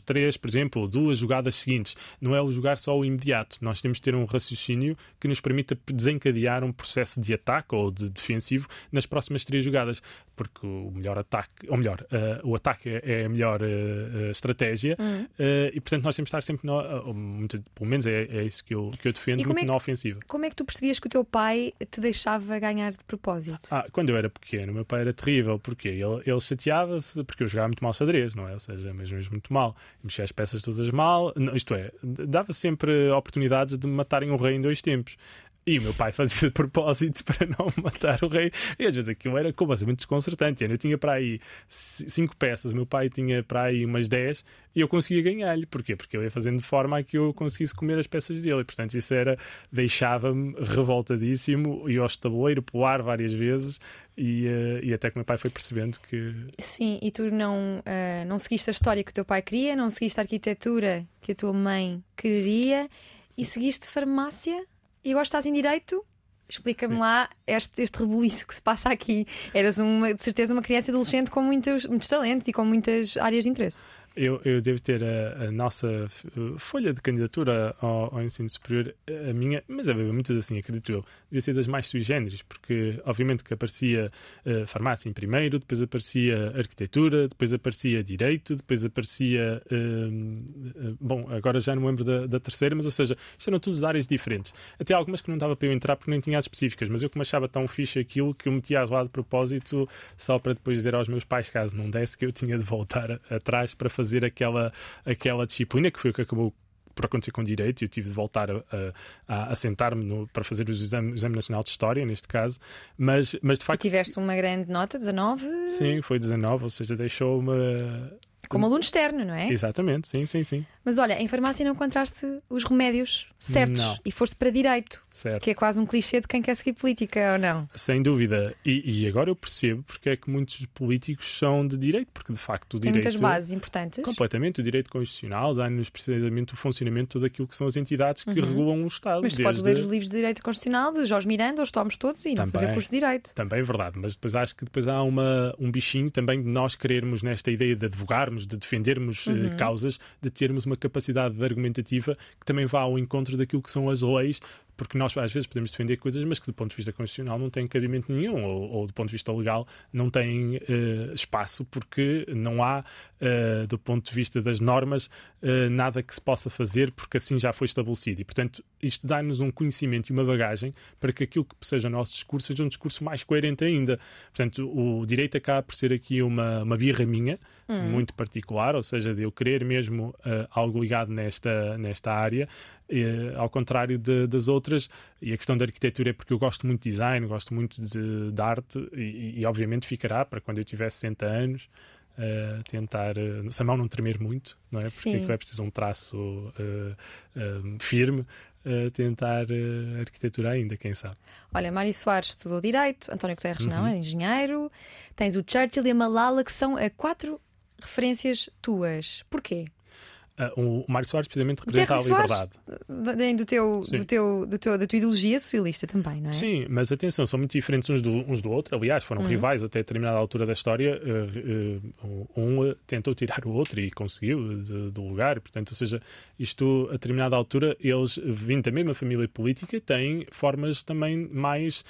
três, por exemplo, duas jogadas seguintes. Não é o jogar só o imediato. Nós temos de ter um raciocínio que nos permita desencadear um processo de ataque ou de defensivo nas próximas três jogadas. Porque o melhor ataque, ou melhor, uh, o ataque é a melhor uh, estratégia uhum. uh, e, portanto, nós temos de estar sempre, no, pelo menos é, é, isso que eu, que eu defendo, muito é que, na ofensiva. Como é que tu percebias que o teu pai te deixava ganhar de propósito? Ah, quando eu era pequeno, o meu pai era terrível. Porque ele, ele chateava-se porque eu jogava muito mal xadrez, não é? Ou seja, mesmo, mesmo muito mal. Mexia as peças todas mal. Não, isto é, dava sempre oportunidades de matarem o rei em dois tempos. E o meu pai fazia de propósito para não matar o rei. E às vezes aquilo era completamente desconcertante. Eu tinha para aí cinco peças, o meu pai tinha para aí umas dez e eu conseguia ganhar-lhe. Porquê? Porque eu ia fazendo de forma a que eu conseguisse comer as peças dele. E, portanto, isso era, deixava-me revoltadíssimo e ao tabuleiro poar várias vezes. E, uh, e, até que o meu pai foi percebendo que. Sim, e tu não, uh, não seguiste a história que o teu pai queria, não seguiste a arquitetura que a tua mãe queria e seguiste farmácia? E agora estás em direito. Explica-me lá este, este rebuliço que se passa aqui. Eras uma, de certeza uma criança adolescente com muitos, muitos talentos e com muitas áreas de interesse. Eu, eu devo ter a, a nossa folha de candidatura ao, ao, ensino superior, a minha, mas haver muitas assim, acredito eu, devia ser das mais sui generis, porque obviamente que aparecia uh, farmácia em primeiro, depois aparecia arquitetura, depois aparecia direito, depois aparecia. Uh, uh, bom, agora já não lembro da, da, terceira, mas ou seja, isto eram todas áreas diferentes. Até algumas que não dava para eu entrar porque nem tinha as específicas, mas eu como achava tão fixe aquilo que eu metia lá de propósito só para depois dizer aos meus pais, caso não desse, que eu tinha de voltar atrás para fazer aquela, aquela disciplina que foi o que acabou por acontecer com direito, eu tive de voltar a, a, a sentar-me para fazer o exame, o exame, Nacional de História, neste caso, mas, mas de facto. E tiveste uma grande nota, 19? Sim, foi 19, ou seja, deixou-me como aluno externo, não é? Exatamente, sim, sim, sim. Mas olha, em farmácia não encontraste os remédios certos não. e foste para direito, certo. que é quase um clichê de quem quer seguir política ou não? Sem dúvida. E, e agora eu percebo porque é que muitos políticos são de direito, porque de facto o Tem direito. muitas bases importantes. Completamente. O direito constitucional dá-nos precisamente o funcionamento de tudo aquilo que são as entidades que uhum. regulam o Estado. Mas tu podes ler os livros de direito constitucional de Jorge Miranda, os tomos todos e também, não fazer curso de direito. Também é verdade, mas depois acho que depois há uma, um bichinho também de nós querermos nesta ideia de de defendermos eh, uhum. causas, de termos uma capacidade argumentativa que também vá ao encontro daquilo que são as leis porque nós às vezes podemos defender coisas, mas que do ponto de vista constitucional não têm cabimento nenhum, ou, ou do ponto de vista legal não têm uh, espaço, porque não há, uh, do ponto de vista das normas, uh, nada que se possa fazer, porque assim já foi estabelecido. E, portanto, isto dá-nos um conhecimento e uma bagagem para que aquilo que seja o nosso discurso seja um discurso mais coerente ainda. Portanto, o direito acaba por ser aqui uma, uma birra minha, hum. muito particular, ou seja, de eu querer mesmo algo ligado nesta, nesta área, ao contrário de, das outras. E a questão da arquitetura é porque eu gosto muito de design, gosto muito de, de arte e, e, obviamente ficará para quando eu tiver 60 anos. Uh, tentar, uh, se a mão não tremer muito, não é? Porque é preciso um traço uh, firme, tentar arquitetura ainda, quem sabe. Olha, Mário Soares estudou Direito, António Guterres uhum. não, é engenheiro, tens o Churchill e a Malala, que são quatro referências tuas. Porquê? Uh, o Mário Soares precisamente representa a liberdade. Vem do teu, do teu, do teu, da tua ideologia socialista também, não é? Sim, mas atenção, são muito diferentes uns do, uns do outro. Aliás, foram uhum. rivais até determinada altura da história. Uh, uh, um tentou tirar o outro e conseguiu do lugar. Portanto, ou seja, isto a determinada altura, eles, vindo da mesma família política, têm formas também mais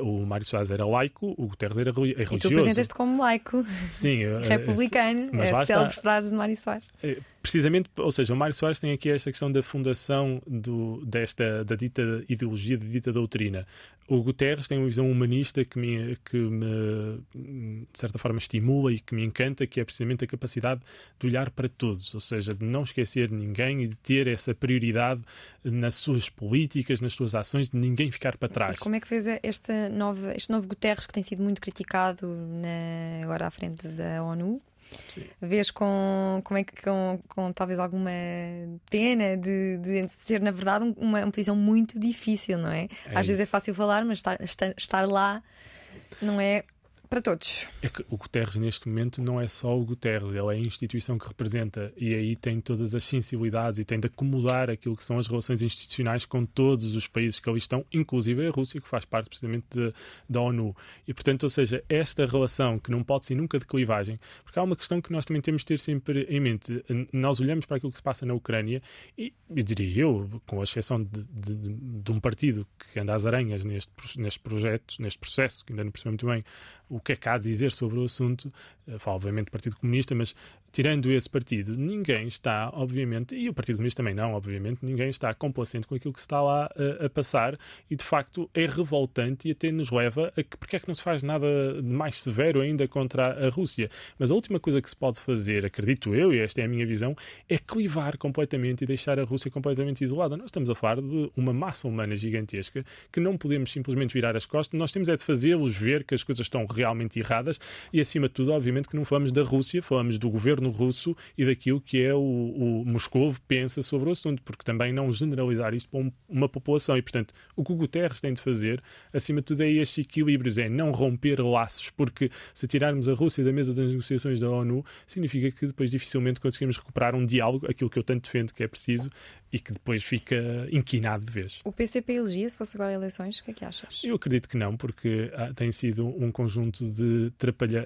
o Mário Soares era laico, o Guterres era religioso. E tu apresentas-te como laico. Sim. Republicano. Mas é a célebre frase de Mário Soares. Uh, precisamente, ou seja, o Mário Soares tem aqui esta questão da fundação do, desta, da dita ideologia, da dita doutrina. O Guterres tem uma visão humanista que me, que me, de certa forma, estimula e que me encanta, que é precisamente a capacidade de olhar para todos, ou seja, de não esquecer ninguém e de ter essa prioridade nas suas políticas, nas suas ações, de ninguém ficar para trás. E como é que vês este novo, este novo Guterres que tem sido muito criticado na, agora à frente da ONU? Sim. Vês com, como é que, com, com talvez alguma pena de, de ser, na verdade, uma, uma posição muito difícil, não é? é Às isso. vezes é fácil falar, mas estar, estar, estar lá não é para todos. É que o Guterres neste momento não é só o Guterres, ele é a instituição que representa e aí tem todas as sensibilidades e tem de acomodar aquilo que são as relações institucionais com todos os países que ali estão, inclusive a Rússia, que faz parte precisamente de, da ONU. E portanto, ou seja, esta relação que não pode ser nunca de clivagem, porque há uma questão que nós também temos de ter sempre em mente. Nós olhamos para aquilo que se passa na Ucrânia e, eu diria eu, com a exceção de, de, de um partido que anda às aranhas neste, neste projeto, neste processo, que ainda não percebeu muito bem o que é que há a dizer sobre o assunto, eh, falo obviamente do Partido Comunista, mas tirando esse partido, ninguém está, obviamente, e o Partido Comunista também não, obviamente, ninguém está complacente com aquilo que se está lá a, a passar e de facto é revoltante e até nos leva a que porque é que não se faz nada mais severo ainda contra a Rússia. Mas a última coisa que se pode fazer, acredito eu, e esta é a minha visão, é clivar completamente e deixar a Rússia completamente isolada. Nós estamos a falar de uma massa humana gigantesca que não podemos simplesmente virar as costas, nós temos é de fazê-los ver que as coisas estão realmente erradas e, acima de tudo, obviamente, que não falamos da Rússia, falamos do governo russo e daquilo que é o, o Moscovo pensa sobre o assunto, porque também não generalizar isto para uma população. E, portanto, o que o Guterres tem de fazer, acima de tudo, é estes equilíbrios, é não romper laços, porque se tirarmos a Rússia da mesa das negociações da ONU, significa que depois dificilmente conseguimos recuperar um diálogo, aquilo que eu tanto defendo que é preciso, e que depois fica inquinado de vez. O PCP elegia se fosse agora eleições? O que é que achas? Eu acredito que não, porque ah, tem sido um conjunto de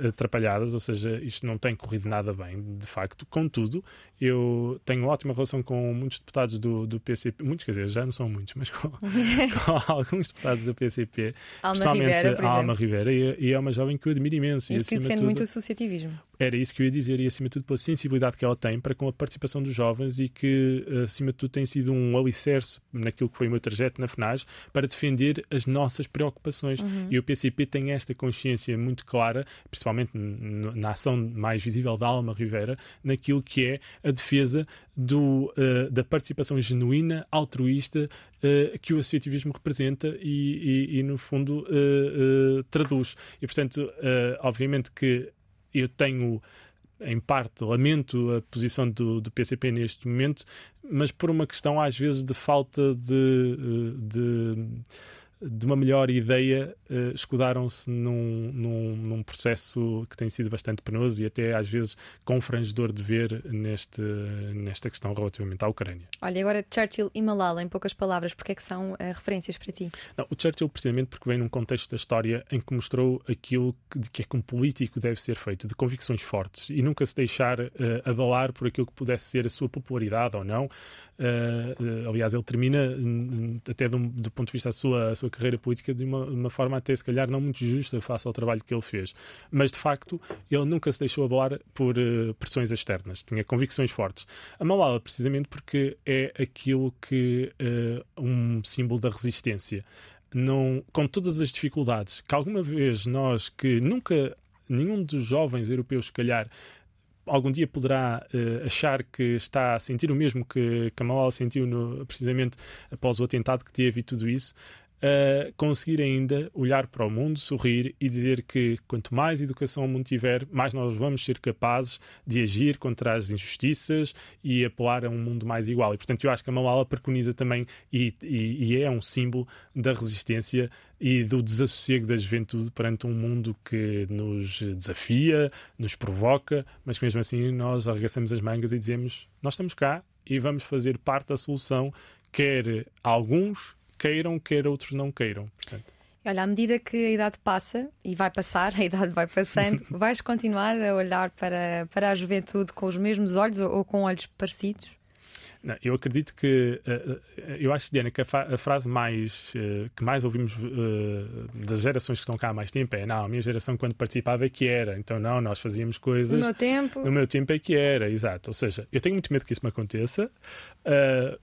atrapalhadas, ou seja, isto não tem corrido nada bem, de facto. Contudo, eu tenho ótima relação com muitos deputados do, do PCP, muitos, quer dizer, já não são muitos, mas com, com alguns deputados do PCP, Alma Rivera, a Alma Rivera, e, e, é uma jovem que eu admiro imenso. E, e que defende tudo, muito o associativismo. Era isso que eu ia dizer, e acima de tudo pela sensibilidade que ela tem para com a participação dos jovens e que, acima de tudo, tem sido um alicerce naquilo que foi o meu trajeto na FNAS para defender as nossas preocupações. Uhum. E o PCP tem esta consciência muito clara, principalmente na ação mais visível da Alma Rivera, naquilo que é a defesa do, uh, da participação genuína, altruísta, uh, que o associativismo representa e, e, e no fundo, uh, traduz. E, portanto, obviamente que eu tenho em parte, lamento a posição do, do, PCP neste momento, mas por uma questão, às vezes, de falta de, de de uma melhor ideia, uh, escudaram-se num, num, num, processo que tem sido bastante penoso e até às vezes confrangedor de ver neste, nesta questão relativamente à Ucrânia. Olha, agora Churchill e Malala, em poucas palavras, porque é que são uh, referências para ti? Não, o Churchill, precisamente porque vem num contexto da história em que mostrou aquilo que, que é que um político deve ser feito, de convicções fortes e nunca se deixar uh, abalar por aquilo que pudesse ser a sua popularidade ou não. aliás, ele termina, até do, do ponto de vista da sua, sua carreira política de uma, uma, forma até se calhar não muito justa face ao trabalho que ele fez. Mas de facto ele nunca se deixou abalar por uh, pressões externas, tinha convicções fortes. A Malala, precisamente porque é aquilo que uh, um símbolo da resistência. Não, com todas as dificuldades que alguma vez nós que nunca nenhum dos jovens europeus, se calhar, algum dia poderá uh, achar que está a sentir o mesmo que Malala sentiu no, precisamente após o atentado que teve e tudo isso, uh, conseguir ainda olhar para o mundo, sorrir e dizer que quanto mais educação o mundo tiver, mais nós vamos ser capazes de agir contra as injustiças e apelar a um mundo mais igual. E, portanto, eu acho que a Malala preconiza também e, e, e é um símbolo da resistência e do desassossego da juventude perante um mundo que nos desafia, nos provoca, mas que mesmo assim nós arregaçamos as mangas e dizemos: Nós estamos cá e vamos fazer parte da solução, quer alguns, queiram, quer outros não queiram. Portanto. Olha, à medida que a idade passa, e vai passar, a idade vai passando, vais continuar a olhar para, para a juventude com os mesmos olhos ou, ou com olhos parecidos? Não, eu acredito que uh, eu acho, Diana, que a, a frase mais uh, que mais ouvimos das gerações que estão cá há mais tempo é não, a minha geração quando participava é que era, então não, nós fazíamos coisas. No meu tempo. No meu tempo é que era, exato. Ou seja, eu tenho muito medo que isso me aconteça.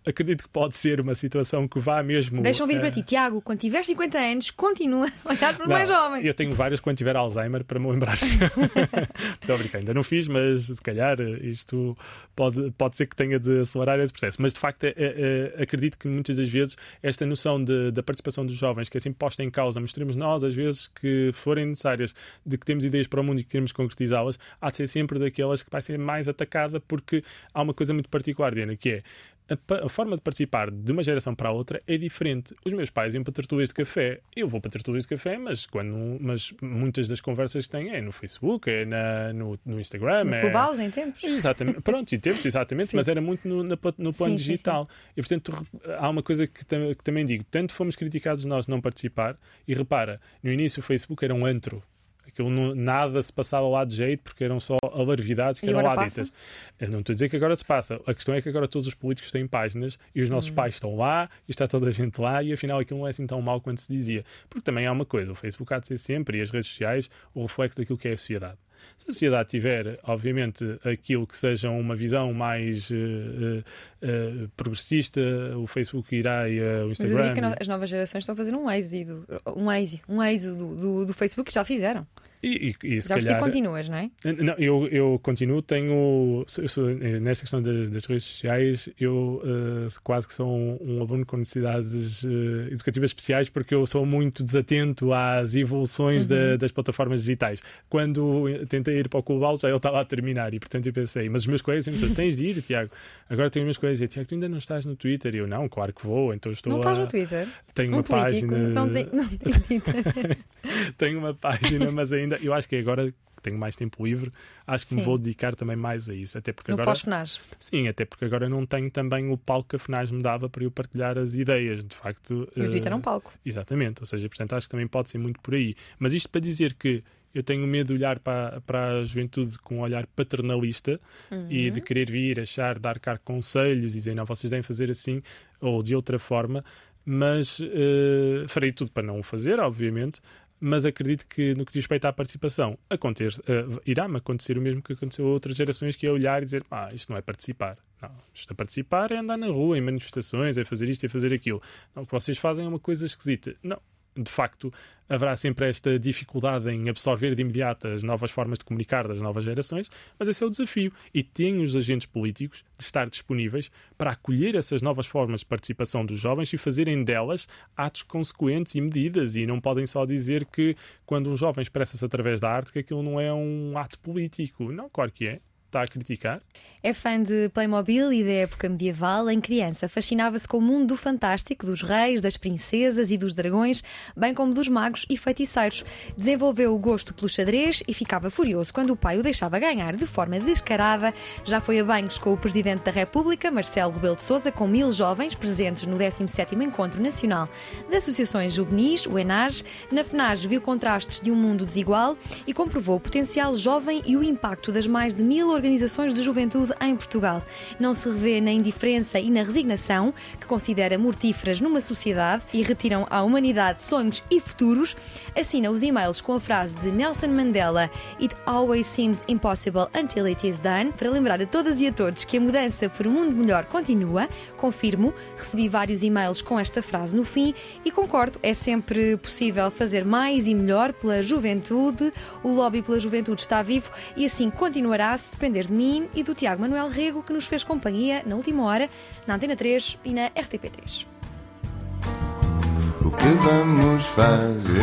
acredito que pode ser uma situação que vá mesmo. Deixa um vídeo para ti, Tiago, quando tiver 50 anos, continua a olhar para o mais jovem. Eu tenho vários quando tiver Alzheimer para me lembrar. Muito obrigado, ainda não fiz, mas se calhar isto pode, pode ser que tenha de acelerar processo. Mas de facto, é, é, é, acredito que muitas das vezes esta noção de, da participação dos jovens, que é assim posta em causa, mostramos nós, às vezes, que forem necessárias, de que temos ideias para o mundo e que queremos concretizá-las, há de ser sempre daquelas que vai ser mais atacada, porque há uma coisa muito particular, Diana, que é a, a, forma de participar de uma geração para a outra é diferente. Os meus pais iam para tertúlias de café. Eu vou para tertúlias de café, mas, quando, mas muitas das conversas que tenho é no Facebook, é na, no, no Instagram. No é... Clubhouse, em tempos. Exatamente. Pronto, em tempos, exatamente. mas era muito no, no, no plano sim, digital. Sim. E, portanto, há uma coisa que, que também digo. Tanto fomos criticados nós não participar. E repara, no início o Facebook era um antro aquilo não, nada se passava lá de jeito porque eram só alarvidades que e eram lá ditas. Eu não estou a dizer que agora se passa. A questão é que agora todos os políticos têm páginas e os nossos hum. pais estão lá e está toda a gente lá e afinal aquilo não é assim tão mal quanto se dizia. Porque também há uma coisa: o Facebook há de ser sempre e as redes sociais o reflexo daquilo que é a sociedade. Se a sociedade tiver, obviamente, aquilo que seja uma visão mais uh, uh, progressista, o Facebook irá e o Instagram. Mas eu diria que as novas gerações estão a fazer um êxito, um êxito, um êxito do, do, do Facebook, já fizeram. E, e, e se Já calhar... continuas, não é? Não, eu, eu continuo, tenho. Sou, nesta questão das, das, redes sociais, eu uh, quase que sou um, um, aluno com necessidades uh, educativas especiais, porque eu sou muito desatento às evoluções uhum. da, das plataformas digitais. Quando tentei ir para o Clubhouse, já ele estava a terminar, e portanto eu pensei, mas os meus colegas sempre tens de ir, Tiago. Agora tenho os meus colegas e Tiago, tu ainda não estás no Twitter? E eu, não, claro que vou, então estou não a... estás no Twitter? Tenho um uma político, página. Não tem, não tem Twitter. tenho uma página, mas ainda ainda, eu acho que agora que tenho mais tempo livre, acho que Sim. me vou dedicar também mais a isso. Até porque no agora. pós Sim, até porque agora não tenho também o palco que a FNAS me dava para eu partilhar as ideias. De facto. E o Twitter uh... é um palco. Exatamente, ou seja, portanto, acho que também pode ser muito por aí. Mas isto para dizer que eu tenho medo de olhar para, para a juventude com um olhar paternalista uhum. e de querer vir, achar, dar cá conselhos e dizer, não, vocês devem fazer assim ou de outra forma, mas uh, farei tudo para não o fazer, obviamente, mas acredito que no que diz respeito à participação, acontecer, uh, irá-me acontecer o mesmo que aconteceu a outras gerações, que é olhar e dizer, ah, isto não é participar. Não, isto a participar é andar na rua, em manifestações, é fazer isto, é fazer aquilo. Não, o que vocês fazem é uma coisa esquisita. Não, de facto, haverá sempre esta dificuldade em absorver de imediato as novas formas de comunicar das novas gerações, mas esse é o desafio. E tem os agentes políticos de estar disponíveis para acolher essas novas formas de participação dos jovens e fazerem delas atos consequentes e medidas. E não podem só dizer que quando um jovem expressa-se através da arte que aquilo não é um ato político. Não, claro que é está a criticar? É fã de Playmobil e da época medieval. Em criança, fascinava-se com o mundo do fantástico, dos reis, das princesas e dos dragões, bem como dos magos e feiticeiros. Desenvolveu o gosto pelo xadrez e ficava furioso quando o pai o deixava ganhar de forma descarada. Já foi a banhos com o Presidente da República, Marcelo Rebelo de Sousa, com mil jovens presentes no 17º Encontro Nacional de Associações Juvenis, o ENAJ. Na FNAJ viu contrastes de um mundo desigual e comprovou o potencial jovem e o impacto das mais de mil organizações de juventude em Portugal. Não se revê na indiferença e na resignação, que considera mortíferas numa sociedade e retiram à humanidade sonhos e futuros. Assina os e-mails com a frase de Nelson Mandela: It always seems impossible until it is done, para lembrar a todas e a todos que a mudança por um mundo melhor continua. Confirmo, recebi vários e-mails com esta frase no fim e concordo, é sempre possível fazer mais e melhor pela juventude. O lobby pela juventude está vivo e assim continuará se depender de mim e do Tiago Manuel Rego, que nos fez companhia na última hora, na Antena 3 e na RTP3. O que vamos fazer?